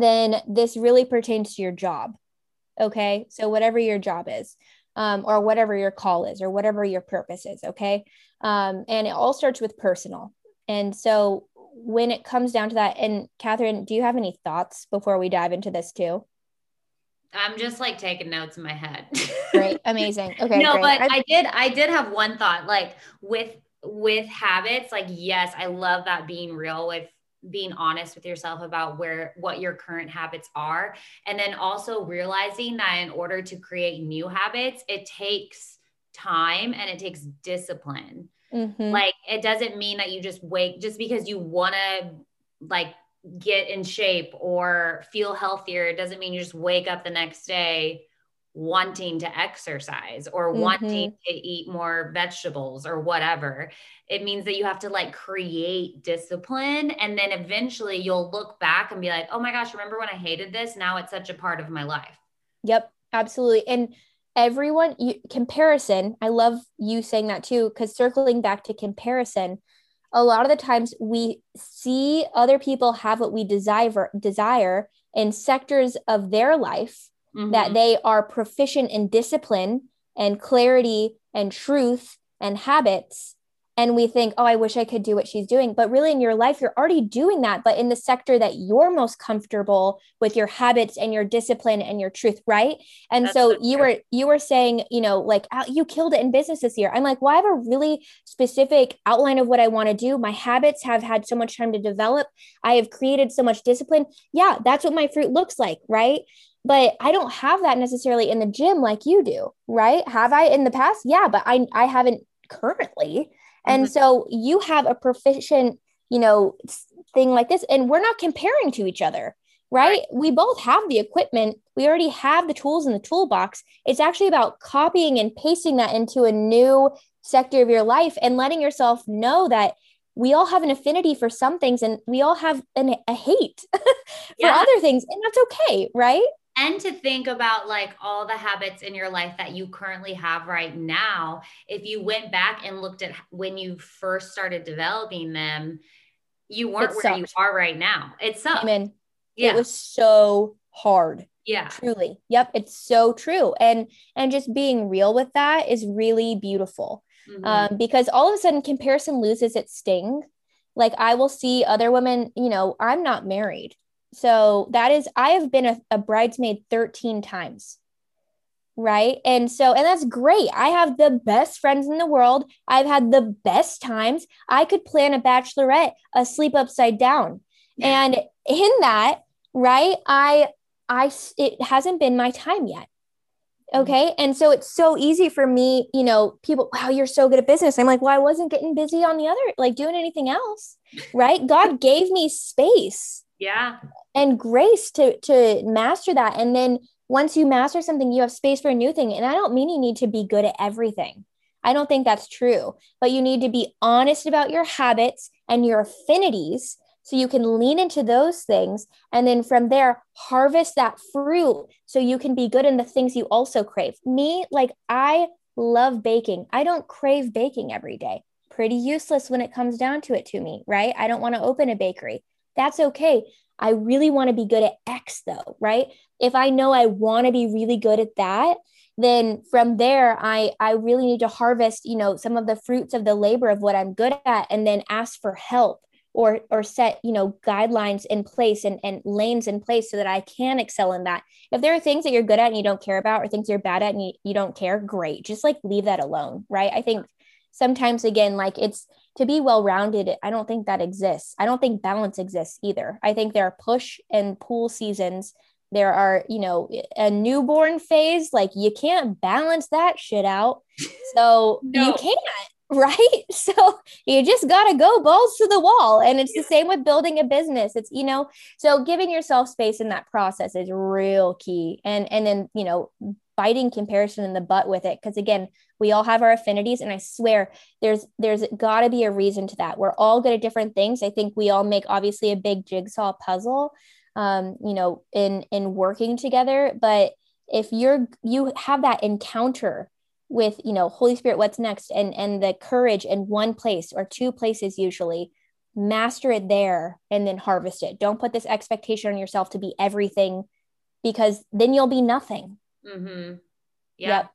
then this really pertains to your job. Okay. So, whatever your job is, um, or whatever your call is, or whatever your purpose is. Okay. Um, and it all starts with personal. And so, when it comes down to that, and Catherine, do you have any thoughts before we dive into this too? I'm just like taking notes in my head. great. Amazing. Okay. No, great. but I did, I did have one thought like with, with habits, like, yes, I love that being real with being honest with yourself about where what your current habits are and then also realizing that in order to create new habits it takes time and it takes discipline mm-hmm. like it doesn't mean that you just wake just because you want to like get in shape or feel healthier it doesn't mean you just wake up the next day wanting to exercise or mm-hmm. wanting to eat more vegetables or whatever. It means that you have to like create discipline. And then eventually you'll look back and be like, oh my gosh, remember when I hated this? Now it's such a part of my life. Yep, absolutely. And everyone, you, comparison, I love you saying that too, because circling back to comparison, a lot of the times we see other people have what we desire desire in sectors of their life mm-hmm. that they are proficient in discipline and clarity and truth and habits and we think, oh, I wish I could do what she's doing. But really, in your life, you're already doing that, but in the sector that you're most comfortable with your habits and your discipline and your truth, right? And That's so, so you were you were saying, you know, like you killed it in business this year. I'm like, well, I have a really specific outline of what I want to do. My habits have had so much time to develop. I have created so much discipline. Yeah, that's what my fruit looks like, right? But I don't have that necessarily in the gym like you do, right? Have I in the past? Yeah, but I I haven't currently. And mm-hmm. so you have a proficient, you know, thing like this and we're not comparing to each other, right? right? We both have the equipment. We already have the tools in the toolbox. It's actually about copying and pasting that into a new sector of your life and letting yourself know that we all have an affinity for some things and we all have an, a hate for yeah. other things and that's okay right and to think about like all the habits in your life that you currently have right now if you went back and looked at when you first started developing them you weren't where you are right now. It's Amen. yeah it was so hard. Yeah. Truly. Yep it's so true. And and just being real with that is really beautiful. Mm-hmm. um, because all of a sudden comparison loses its sting. Like I will see other women, you know, I'm not married. So that is, I have been a, a bridesmaid 13 times right? And so and that's great. I have the best friends in the world. I've had the best times. I could plan a bachelorette a sleep upside down. And in that right i i it hasn't been my time yet. Mm-hmm. okay? And so it's so easy for me you know people wow you're so good at business. I'm like well i wasn't getting busy on the other like doing anything else right? God gave me space yeah and grace to to master that and then once you master something, you have space for a new thing. And I don't mean you need to be good at everything. I don't think that's true, but you need to be honest about your habits and your affinities so you can lean into those things and then from there harvest that fruit so you can be good in the things you also crave. Me, like I love baking. I don't crave baking every day. Pretty useless when it comes down to it to me, right? I don't want to open a bakery. That's okay. I really want to be good at X though, right? If I know I want to be really good at that, then from there I I really need to harvest, you know, some of the fruits of the labor of what I'm good at and then ask for help or or set, you know, guidelines in place and, and lanes in place so that I can excel in that. If there are things that you're good at and you don't care about or things you're bad at and you, you don't care, great. Just like leave that alone, right? I think sometimes again like it's to be well rounded i don't think that exists. I don't think balance exists either. I think there are push and pull seasons. There are you know a newborn phase like you can't balance that shit out. So no. you can't right? So you just got to go balls to the wall. And it's the same with building a business. It's you know so giving yourself space in that process is real key. And and then you know biting comparison in the butt with it. Because again we all have our affinities and i swear there's there's got to be a reason to that. We're all good at different things. I think we all make obviously a big jigsaw puzzle um you know in in working together. But if you're you have that encounter with you know holy spirit what's next? And and the courage in one place or two places usually master it there and then harvest it. Don't put this expectation on yourself to be everything because then you'll be nothing Mm-hmm. Yeah. Yep.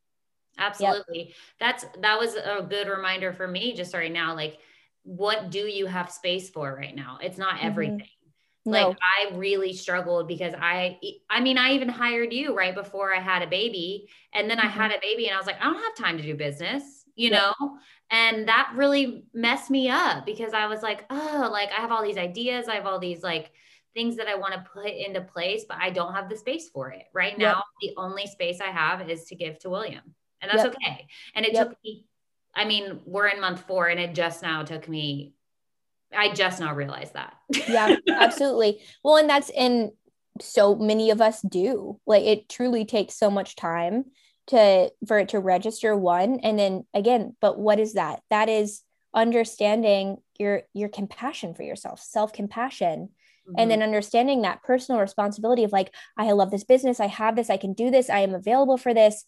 Absolutely. Yep. That's that was a good reminder for me just right now. Like, what do you have space for right now? It's not mm-hmm. everything. Mm-hmm. No. Like I really struggled because I I mean, I even hired you right before I had a baby. And then I mm-hmm. had a baby and I was like, I don't have time to do business, you yep. know? And that really messed me up because I was like, oh, like I have all these ideas, I have all these like things that I want to put into place, but I don't have the space for it. Right now, yep. the only space I have is to give to William. And that's yep. okay. And it yep. took me, I mean, we're in month four and it just now took me, I just now realized that. yeah, absolutely. Well, and that's in so many of us do. Like it truly takes so much time to for it to register one. And then again, but what is that? That is understanding your your compassion for yourself, self-compassion mm-hmm. and then understanding that personal responsibility of like i love this business i have this i can do this i am available for this.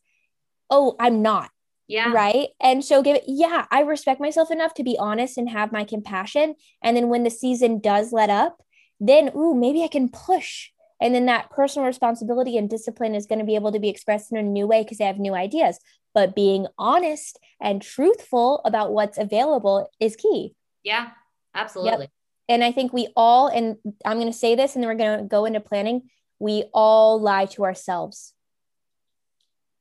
Oh i'm not yeah. right? And so give it yeah i respect myself enough to be honest and have my compassion. And then when the season does let up then ooh maybe i can push. And then that personal responsibility and discipline is going to be able to be expressed in a new way because they have new ideas. But being honest and truthful about what's available is key. Yeah absolutely. yep and I think we all, and I'm going to say this and then we're going to go into planning, we all lie to ourselves.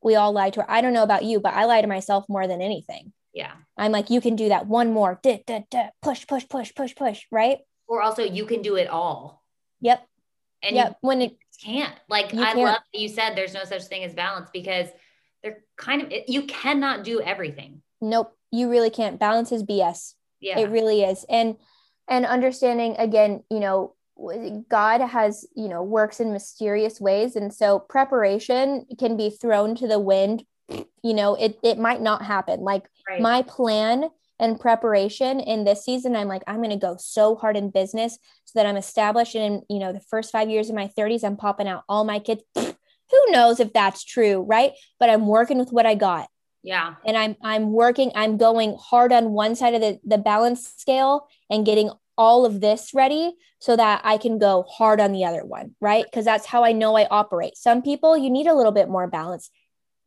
We all lie to, I don't know about you, but I lie to myself more than anything. Yeah. I'm like, you can do that one more, da, da, da, push, push, push, push, push, right? Or also, you can do it all. Yep. And yep. when it can't, like, I can't. love that you said there's no such thing as balance because they're kind of, you cannot do everything. Nope. You really can't. Balance is BS. Yeah. It really is. And, and understanding again you know god has you know works in mysterious ways. And so preparation can be thrown to the wind you know it it might not happen. Like right. my plan and preparation in this season i'm like i'm going to go so hard in business so that i'm established. In you know the first 5 years of my 30s i'm popping out all my kids. Who knows if that's true right? But i'm working with what i got yeah and i'm i'm working i'm going hard on one side of the the balance scale and getting all of this ready so that i can go hard on the other one right because that's how i know i operate some people you need a little bit more balance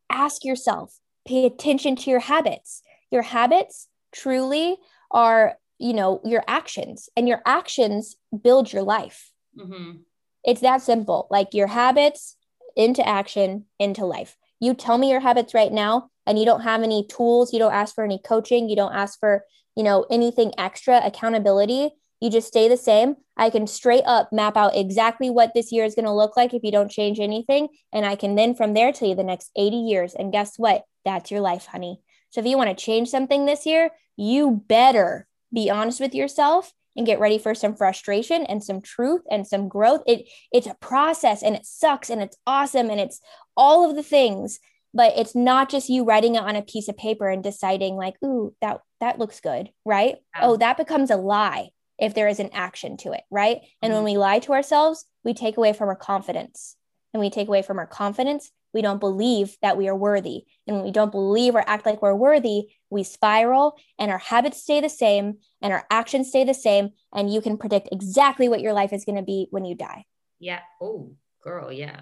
ask yourself pay attention to your habits Your habits truly are, you know, your actions, and your actions build your life. Mm-hmm. It's that simple. Like your habits into action, into life. You tell me your habits right now, and you don't have any tools, you don't ask for any coaching, you don't ask for, you know, anything extra accountability. You just stay the same. I can straight up map out exactly what this year is going to look like if you don't change anything. And I can then from there tell you the next 80 years. And guess what? That's your life, honey. So if you want to change something this year, you better be honest with yourself and get ready for some frustration and some truth and some growth. It it's a process and it sucks and it's awesome and it's all of the things, but it's not just you writing it on a piece of paper and deciding like, "Ooh, that that looks good," right? Yeah. Oh, that becomes a lie if there is an action to it, right? Mm-hmm. And when mm-hmm. we lie to ourselves, we take away from our confidence. And we take away from our confidence, we don't believe that we are worthy. And when we don't believe or act like we're worthy, we spiral and our habits stay the same and our actions stay the same. And you can predict exactly what your life is going to be when you die. Yeah. Oh, girl. Yeah.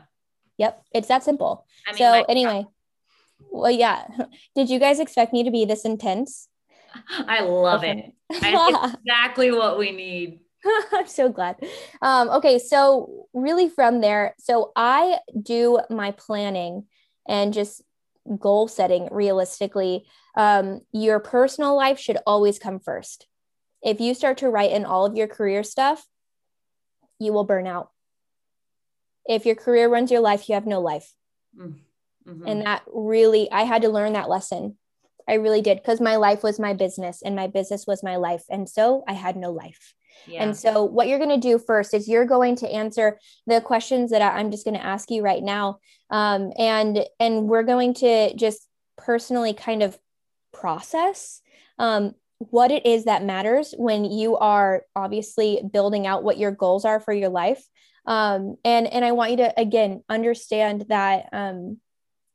Yep. It's that simple. I mean, so, anyway, well, yeah. Did you guys expect me to be this intense? I love okay. it. it's exactly what we need. I'm so glad. Um, okay, so really from there, so I do my planning and just goal setting realistically. Um, your personal life should always come first. If you start to write in all of your career stuff, you will burn out. If your career runs your life, you have no life. Mm-hmm. And that really, I had to learn that lesson. I really did because my life was my business and my business was my life. And so I had no life. Yeah. And so, what you're going to do first is you're going to answer the questions that I'm just going to ask you right now, um, and and we're going to just personally kind of process um, what it is that matters when you are obviously building out what your goals are for your life. Um, and and I want you to again understand that um,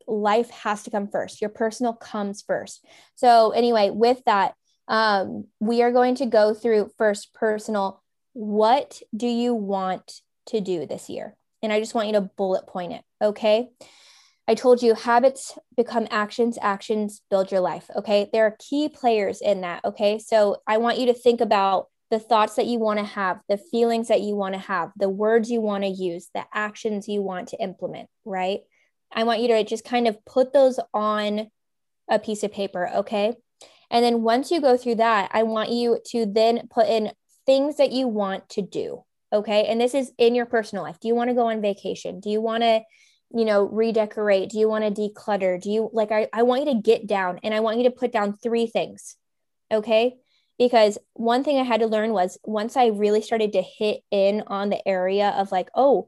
life has to come first. Your personal comes first. So anyway, with that, um, we are going to go through first personal. What do you want to do this year? And I just want you to bullet point it. Okay. I told you habits become actions, actions build your life. Okay. There are key players in that. Okay. So I want you to think about the thoughts that you want to have, the feelings that you want to have, the words you want to use, the actions you want to implement. Right. I want you to just kind of put those on a piece of paper. Okay. And then once you go through that, I want you to then put in things that you want to do. Okay. And this is in your personal life. Do you want to go on vacation? Do you want to, you know, redecorate? Do you want to declutter? Do you like, I, I want you to get down and I want you to put down three things. Okay. Because one thing I had to learn was once I really started to hit in on the area of like, oh,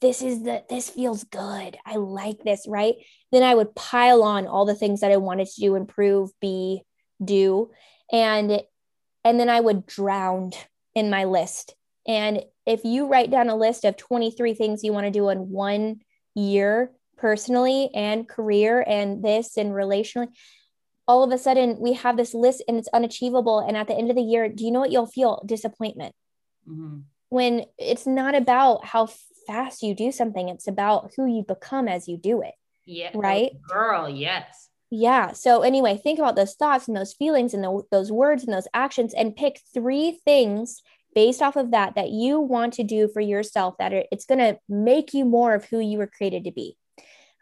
this is the this feels good. I like this right? Then i would pile on all the things that i wanted to do improve be do. And and then i would drown in my list. And if you write down a list of 23 things you want to do in one year personally and career and this and relationally all of a sudden we have this list and it's unachievable. And at the end of the year do you know what you'll feel? Disappointment. Mm-hmm. when it's not about how fast you do something it's about who you become as you do it yeah right girl yes yeah. So, anyway, think about those thoughts and those feelings and the, those words and those actions and pick three things based off of that that you want to do for yourself that are, it's going to make you more of who you were created to be.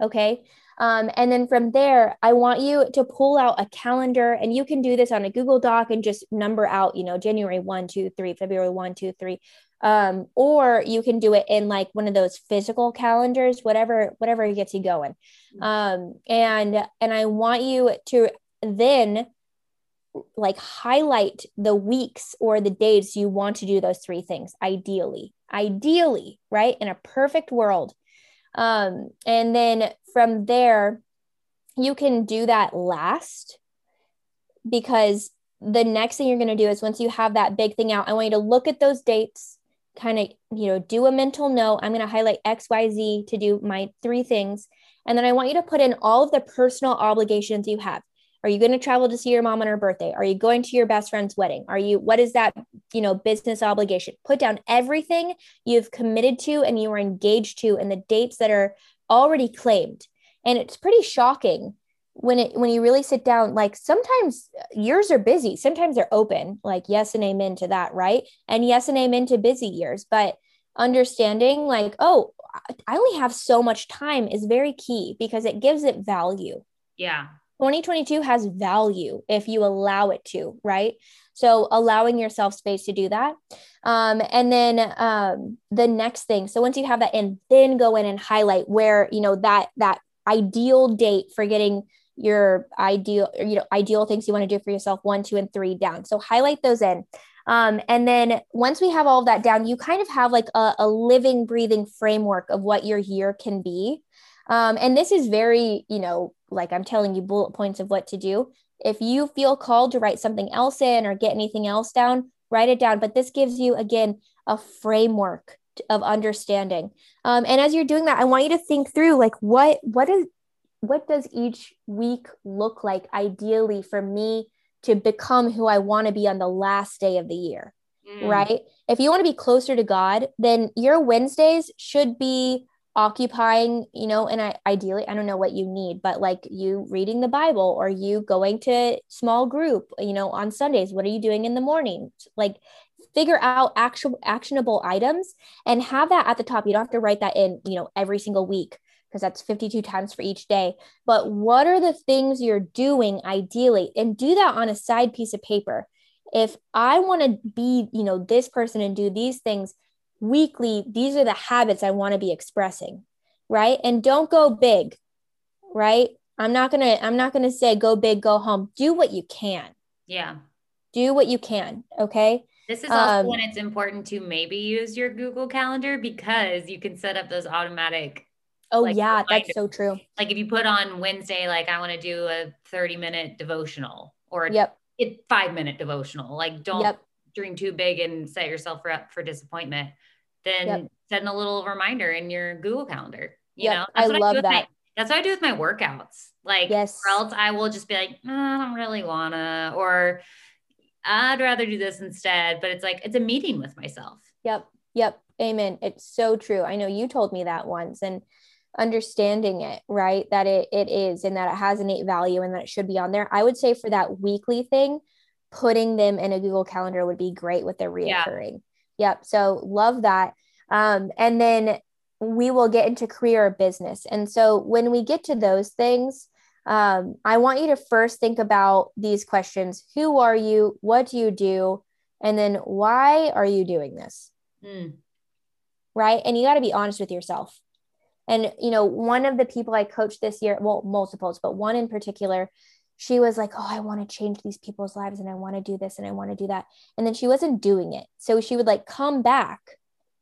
Okay. Um, and then from there, I want you to pull out a calendar and you can do this on a Google Doc and just number out, you know, January 1, 2, 3, February 1, 2, 3. Um, or you can do it in like one of those physical calendars, whatever, whatever gets you going. Mm-hmm. Um, and and I want you to then like highlight the weeks or the days you want to do those three things ideally ideally right in a perfect world um, and then from there, you can do that last because the next thing you're going to do is once you have that big thing out, I want you to look at those dates, kind of, you know, do a mental note. I'm going to highlight XYZ to do my three things. And then I want you to put in all of the personal obligations you have. Are you going to travel to see your mom on her birthday? Are you going to your best friend's wedding? Are you, what is that, you know, business obligation? Put down everything you've committed to and you are engaged to and the dates that are already claimed. And it's pretty shocking when it when you really sit down like sometimes years are busy. Sometimes they're open like yes and amen to that right? And yes and amen to busy years. But understanding like oh i only have so much time is very key because it gives it value. Yeah. 2022 has value if you allow it to right? So allowing yourself space to do that. Um, and then um, the next thing so once you have that in then go in and highlight where you know that that ideal date for getting your ideal you know ideal things you want to do for yourself one two and three down. So highlight those in. Um, and then once we have all of that down you kind of have like a, a living breathing framework of what your year can be. Um, and this is very you know like i'm telling you bullet points of what to do. If you feel called to write something else in or get anything else down write it down. But this gives you again a framework of understanding. Um, and as you're doing that i want you to think through like what what is what does each week look like ideally for me to become who I want to be on the last day of the year? Mm. Right? If you want to be closer to God, then your Wednesdays should be occupying, you know, and I ideally, I don't know what you need, but like you reading the Bible or you going to small group, you know, on Sundays, what are you doing in the morning? Like figure out actual actionable items and have that at the top. You don't have to write that in, you know, every single week because that's 52 times for each day. But what are the things you're doing ideally? And do that on a side piece of paper. If I want to be, you know, this person and do these things weekly, these are the habits I want to be expressing, right? And don't go big, right? I'm not going to I'm not going to say go big, go home. Do what you can. Yeah. Do what you can, okay? This is also um, when it's important to maybe use your Google Calendar because you can set up those automatic Oh like, yeah, that's so true. Like if you put on Wednesday, like I want to do a 30 minute devotional or yep. a five minute devotional. Like don't yep. dream too big and set yourself up for disappointment. Then yep. send a little reminder in your Google calendar. You yep. know, that's I love I that. My, that's what I do with my workouts. Like, yes. or else I will just be like, oh, I don't really wanna, or I'd rather do this instead. But it's like it's a meeting with myself. Yep. Yep. Amen. It's so true. I know you told me that once, and understanding it right? That it, it is and that it has innate value and that it should be on there. I would say for that weekly thing putting them in a google calendar would be great with the reoccurring. Yeah. yep so love that. Um, and then we will get into career or business. And so when we get to those things um, i want you to first think about these questions. Who are you? What do you do? And then why are you doing this? Mm. right? And you got to be honest with yourself and, you know, one of the people I coached this year, well, multiples, but one in particular, she was like, Oh, I want to change these people's lives and I want to do this and I want to do that. And then she wasn't doing it. So she would like come back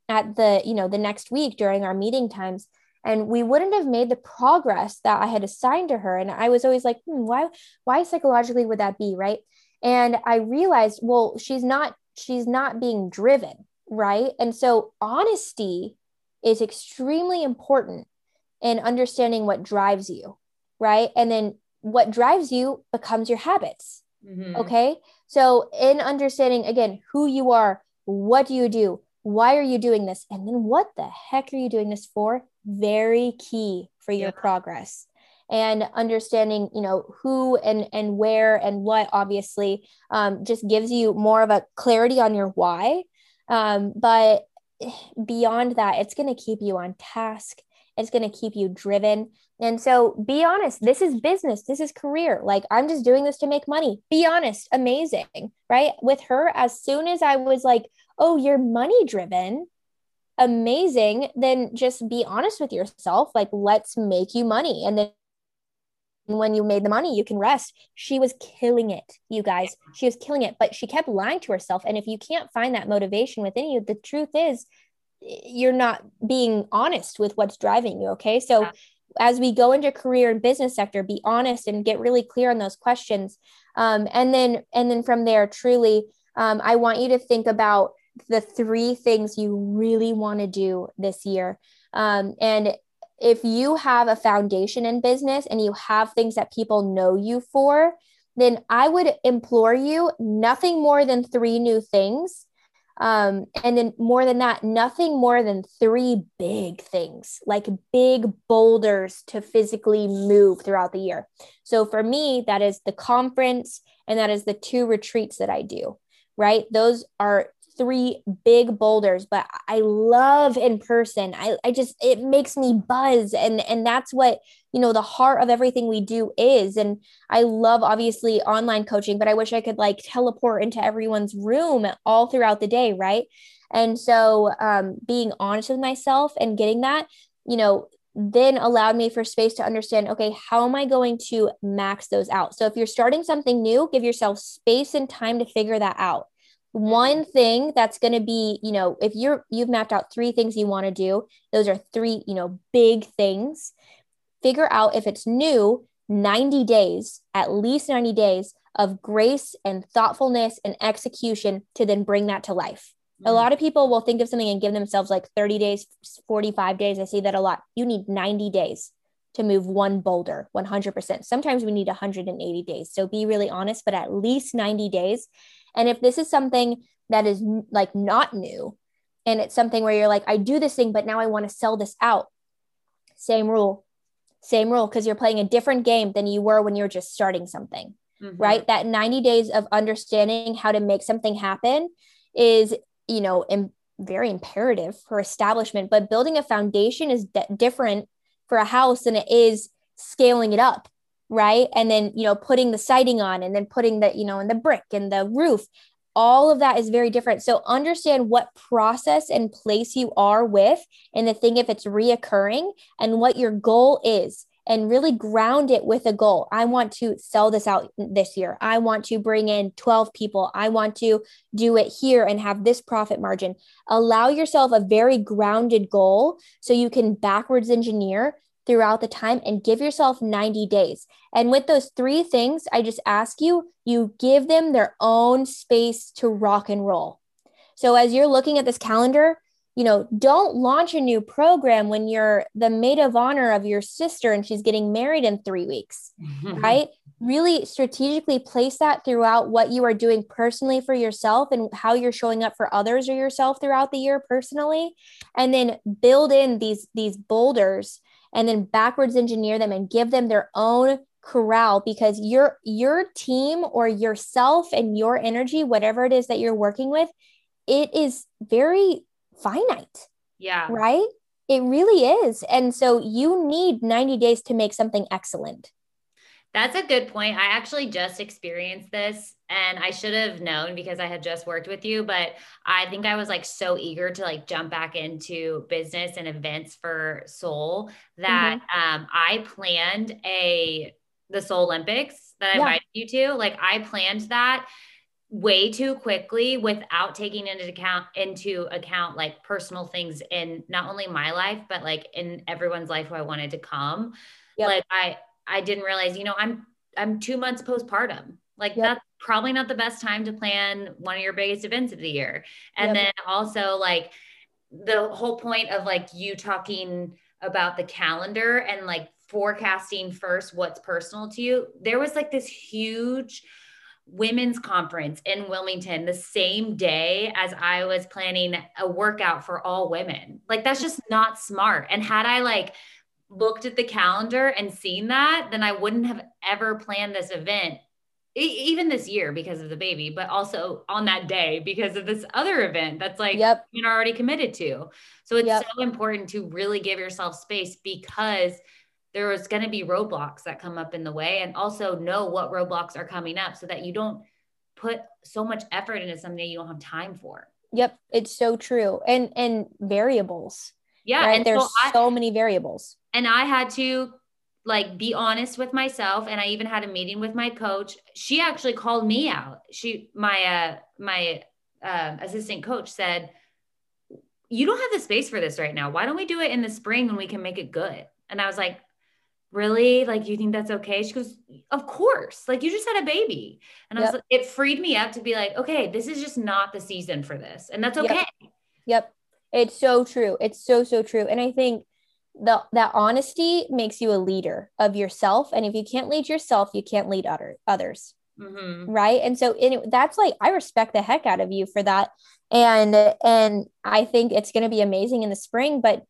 at the, you know, the next week during our meeting times and we wouldn't have made the progress that I had assigned to her. And I was always like, hmm, why, why psychologically would that be? Right. And I realized, well, she's not, she's not being driven. Right. And so honesty is extremely important in understanding what drives you, right? And then what drives you becomes your habits. Mm-hmm. Okay. So, in understanding again who you are, what do you do, why are you doing this, and then what the heck are you doing this for? Very key for your yeah. progress and understanding you know who and and where and what obviously um, just gives you more of a clarity on your why um, but beyond that, it's going to keep you on task. It's going to keep you driven. And so be honest, this is business, this is career. Like I'm just doing this to make money. Be honest, amazing, right? With her, as soon as I was like, oh, you're money driven, amazing, then just be honest with yourself. Like, let's make you money. And then when you made the money, you can rest. She was killing it, you guys. She was killing it, but she kept lying to herself. And if you can't find that motivation within you, the truth is you're not being honest with what's driving you. Okay. So, yeah. as we go into career and business sector, be honest and get really clear on those questions. Um, and then, and then from there, truly, um, I want you to think about the three things you really want to do this year. Um, and if you have a foundation in business and you have things that people know you for, then I would implore you nothing more than three new things Um, and then more than that, nothing more than three big things, like big boulders to physically move throughout the year. So for me, that is the conference and that is the two retreats that I do, right? Those are three big boulders, but I love in person. I, I just, it makes me buzz. And, and that's what, you know, the heart of everything we do is. And I love obviously online coaching, but I wish I could like teleport into everyone's room all throughout the day. Right. And so um, being honest with myself and getting that, you know, then allowed me for space to understand okay how am i going to max those out so if you're starting something new give yourself space and time to figure that out one thing that's going to be you know if you're you've mapped out three things you want to do those are three you know big things. Figure out if it's new 90 days at least 90 days of grace and thoughtfulness and execution to then bring that to life. Mm-hmm. a lot of people will think of something and give themselves like 30 days 45 days. I see that a lot. You need 90 days to move one boulder 100% sometimes we need 180 days. So be really honest but at least 90 days and if this is something that is like not new and it's something where you're like, I do this thing, but now I want to sell this out, same rule, same rule, because you're playing a different game than you were when you were just starting something, mm-hmm. right? That 90 days of understanding how to make something happen is, you know, Im- very imperative for establishment, but building a foundation is de- different for a house than it is scaling it up right and then you know putting the siding on and then putting the you know in the brick and the roof all of that is very different so understand what process and place you are with and the thing if it's reoccurring and what your goal is and really ground it with a goal. I want to sell this out this year. I want to bring in 12 people. I want to do it here and have this profit margin. Allow yourself a very grounded goal so you can backwards engineer throughout the time and give yourself 90 days. And with those three things, I just ask you, you give them their own space to rock and roll. So as you're looking at this calendar, you know, don't launch a new program when you're the maid of honor of your sister and she's getting married in three weeks, right? Really strategically place that throughout what you are doing personally for yourself and how you're showing up for others or yourself throughout the year personally. And then build in these, these boulders and then backwards engineer them and give them their own corral because your your team or yourself and your energy whatever it is that you're working with it is very finite yeah. right? It really is. And so you need 90 days to make something excellent that's a good point. I actually just experienced this and I should have known because I had just worked with you, but I think I was like so eager to like jump back into business and events for Soul that mm-hmm. um, I planned a the Soul Olympics that I yeah. invited you to. Like I planned that way too quickly without taking into account into account like personal things in not only my life but like in everyone's life who I wanted to come. Yep. Like I I didn't realize, you know, I'm I'm two months postpartum. Like yep. that's probably not the best time to plan one of your biggest events of the year. And yep. then also like the whole point of like you talking about the calendar and like forecasting first what's personal to you. There was like this huge women's conference in Wilmington the same day as I was planning a workout for all women. Like that's just not smart. And had I like looked at the calendar and seen that, then I wouldn't have ever planned this event, even this year because of the baby, but also on that day because of this other event that's like yep. you're already committed to. So it's yep. so important to really give yourself space because there is going to be roadblocks that come up in the way and also know what roadblocks are coming up so that you don't put so much effort into something you don't have time for. Yep, it's so true. And and variables. Yeah, right? and there's so, I, so many variables and I had to like be honest with myself and I even had a meeting with my coach. She actually called me out. She my uh my uh, assistant coach said you don't have the space for this right now. Why don't we do it in the spring when we can make it good? And I was like, really? Like, you think that's okay? She goes, of course. Like, you just had a baby. And I was like, it freed me up to be like, okay, this is just not the season for this. And that's okay. Yep. yep. It's so true. It's so, so true. And I think the that honesty makes you a leader of yourself and if you can't lead yourself you can't lead other, others Mm-hmm. Right. And so it, that's like, I respect the heck out of you for that. And, and I think it's going to be amazing in the spring, but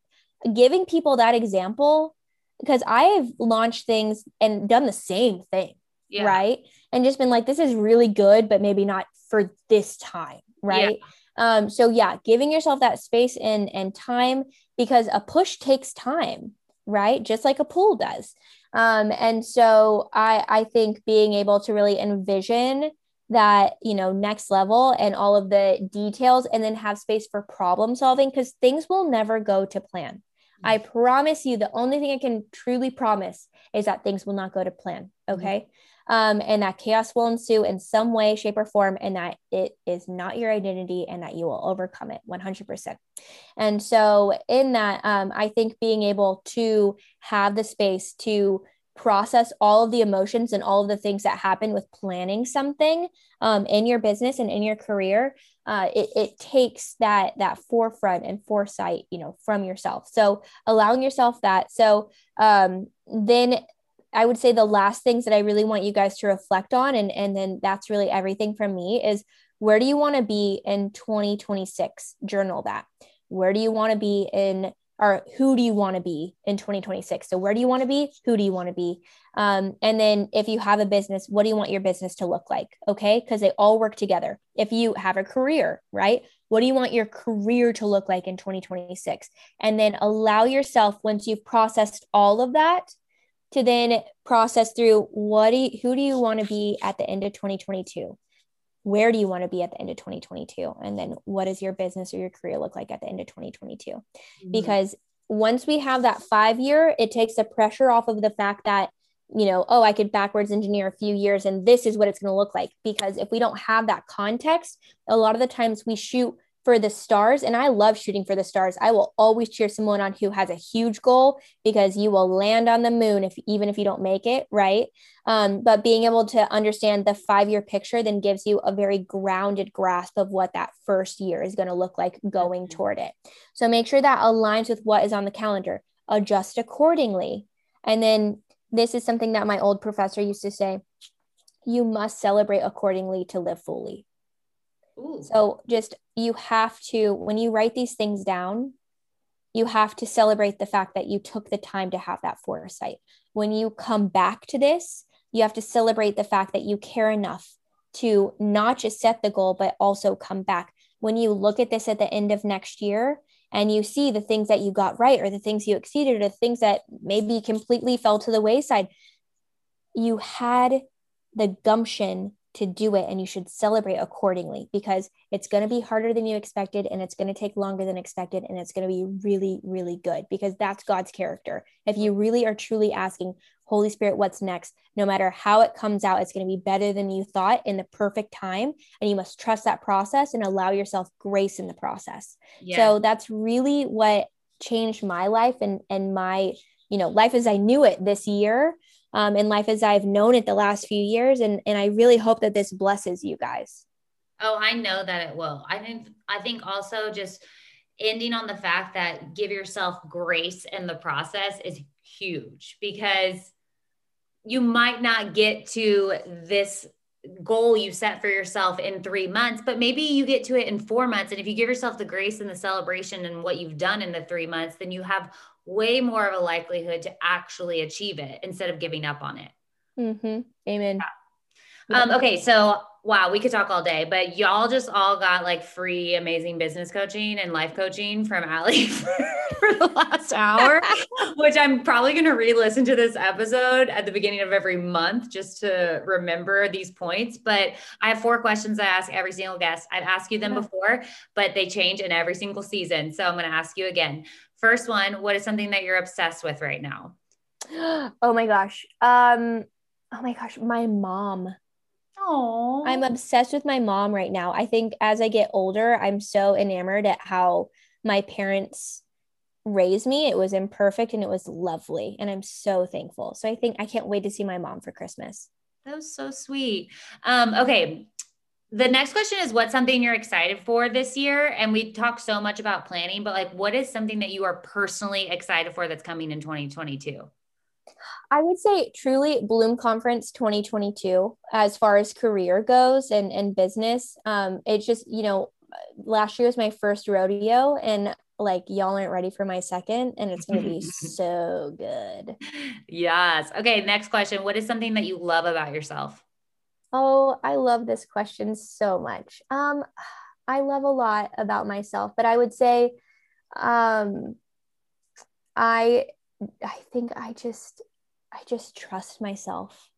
giving people that example, because I've launched things and done the same thing. Yeah. Right. And just been like, this is really good, but maybe not for this time. Right. Yeah. Um, so yeah, giving yourself that space and and time because a push takes time, right? Just like a pull does. Um, and so I, I think being able to really envision that, you know, next level and all of the details and then have space for problem solving because things will never go to plan. I promise you, the only thing I can truly promise is that things will not go to plan. Okay. Mm-hmm um, and that chaos will ensue in some way, shape, or form, and that it is not your identity and that you will overcome it 100%. And so, in that, um, I think being able to have the space to process all of the emotions and all of the things that happen with planning something um, in your business and in your career uh, it, it takes that that forefront and foresight you know from yourself so allowing yourself that so um, then I would say the last things that I really want you guys to reflect on, and, and then that's really everything from me is where do you want to be in 2026? Journal that. Where do you want to be in, or who do you want to be in 2026? So, where do you want to be? Who do you want to be? Um, and then, if you have a business, what do you want your business to look like? Okay. Because they all work together. If you have a career, right? What do you want your career to look like in 2026? And then allow yourself, once you've processed all of that, to then process through what do you, who do you want to be at the end of 2022 where do you want to be at the end of 2022 and then what does your business or your career look like at the end of 2022 mm-hmm. because once we have that five year it takes the pressure off of the fact that you know oh i could backwards engineer a few years and this is what it's going to look like. Because if we don't have that context a lot of the times we shoot for the stars and i love shooting for the stars. I will always cheer someone on who has a huge goal because you will land on the moon if even if you don't make it right? Um, but being able to understand the five year picture then gives you a very grounded grasp of what that first year is going to look like going toward it. So make sure that aligns with what is on the calendar. Adjust accordingly. And then this is something that my old professor used to say you must celebrate accordingly to live fully Ooh. So just you have to, when you write these things down, you have to celebrate the fact that you took the time to have that foresight. When you come back to this, you have to celebrate the fact that you care enough to not just set the goal, but also come back. When you look at this at the end of next year and you see the things that you got right or the things you exceeded or the things that maybe completely fell to the wayside, you had the gumption to do it and you should celebrate accordingly because it's going to be harder than you expected and it's going to take longer than expected and it's going to be really really good because that's God's character. If you really are truly asking Holy Spirit what's next, no matter how it comes out it's going to be better than you thought in the perfect time and you must trust that process and allow yourself grace in the process. Yeah. So that's really what changed my life and and my you know life as I knew it this year um, in life as I've known it the last few years. And, and I really hope that this blesses you guys. Oh, I know that it will. I think, I think also just ending on the fact that give yourself grace in the process is huge because you might not get to this goal you set for yourself in three months, but maybe you get to it in four months. And if you give yourself the grace and the celebration and what you've done in the three months, then you have way more of a likelihood to actually achieve it instead of giving up on it. Mm-hmm. Amen. Yeah. Um, okay, so wow, we could talk all day, but y'all just all got like free amazing business coaching and life coaching from Allie for, for the last hour, which I'm probably going to re-listen to this episode at the beginning of every month just to remember these points. But I have four questions I ask every single guest. I've asked you them before, but they change in every single season. So I'm going to ask you again. First one, what is something that you're obsessed with right now? Oh my gosh. Um, oh my gosh, my mom. Oh, I'm obsessed with my mom right now. I think as I get older, I'm so enamored at how my parents raised me. It was imperfect and it was lovely. And I'm so thankful. So I think I can't wait to see my mom for Christmas. That was so sweet. Um, okay the next question is what's something you're excited for this year and we talk so much about planning but like what is something that you are personally excited for that's coming in 2022 I would say truly Bloom Conference 2022 as far as career goes and and business. Um, it's just you know last year was my first rodeo and like y'all aren't ready for my second and it's going to be so good. Yes. Okay, next question. What is something that you love about yourself? Oh, I love this question so much. Um I love a lot about myself, but I would say um I I think I just I just trust myself.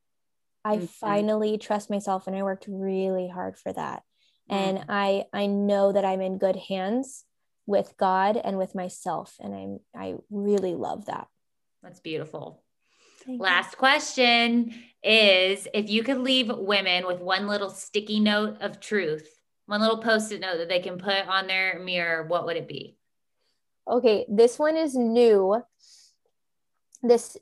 I mm-hmm. finally trust myself and I worked really hard for that. Mm-hmm. And I I know that I'm in good hands with God and with myself and I'm I really love that. That's beautiful. Thank Last you. question is if you could leave women with one little sticky note of truth, one little post-it note that they can put on their mirror, what would it be? Okay, this one is new. This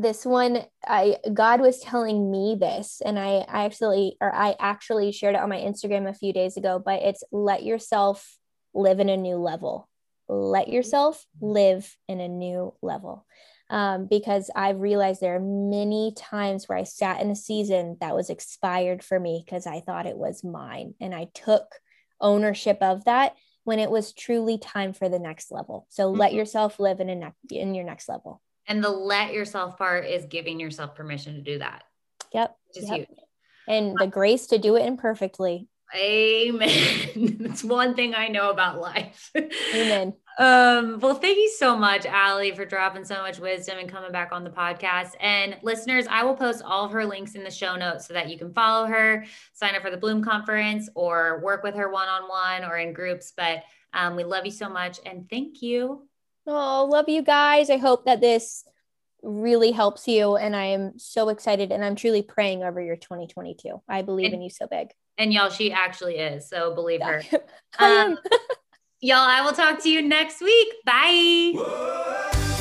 this one i god was telling me this and i i actually or i actually shared it on my instagram a few days ago but it's let yourself live in a new level let yourself live in a new level um, because i've realized there are many times where i sat in a season that was expired for me because i thought it was mine and i took ownership of that when it was truly time for the next level so mm-hmm. let yourself live in a ne- in your next level and the let yourself part is giving yourself permission to do that. Yep. Which is yep. huge. And the grace to do it imperfectly. Amen. That's one thing I know about life. Amen. Um, well, thank you so much, Allie, for dropping so much wisdom and coming back on the podcast. And listeners, I will post all of her links in the show notes so that you can follow her, sign up for the Bloom conference, or work with her one on one or in groups. But um, we love you so much and thank you. Oh, love you guys. I hope that this really helps you. And I am so excited and I'm truly praying over your 2022. I believe and, in you so big. And y'all, she actually is. So believe her. um, y'all, I will talk to you next week. Bye.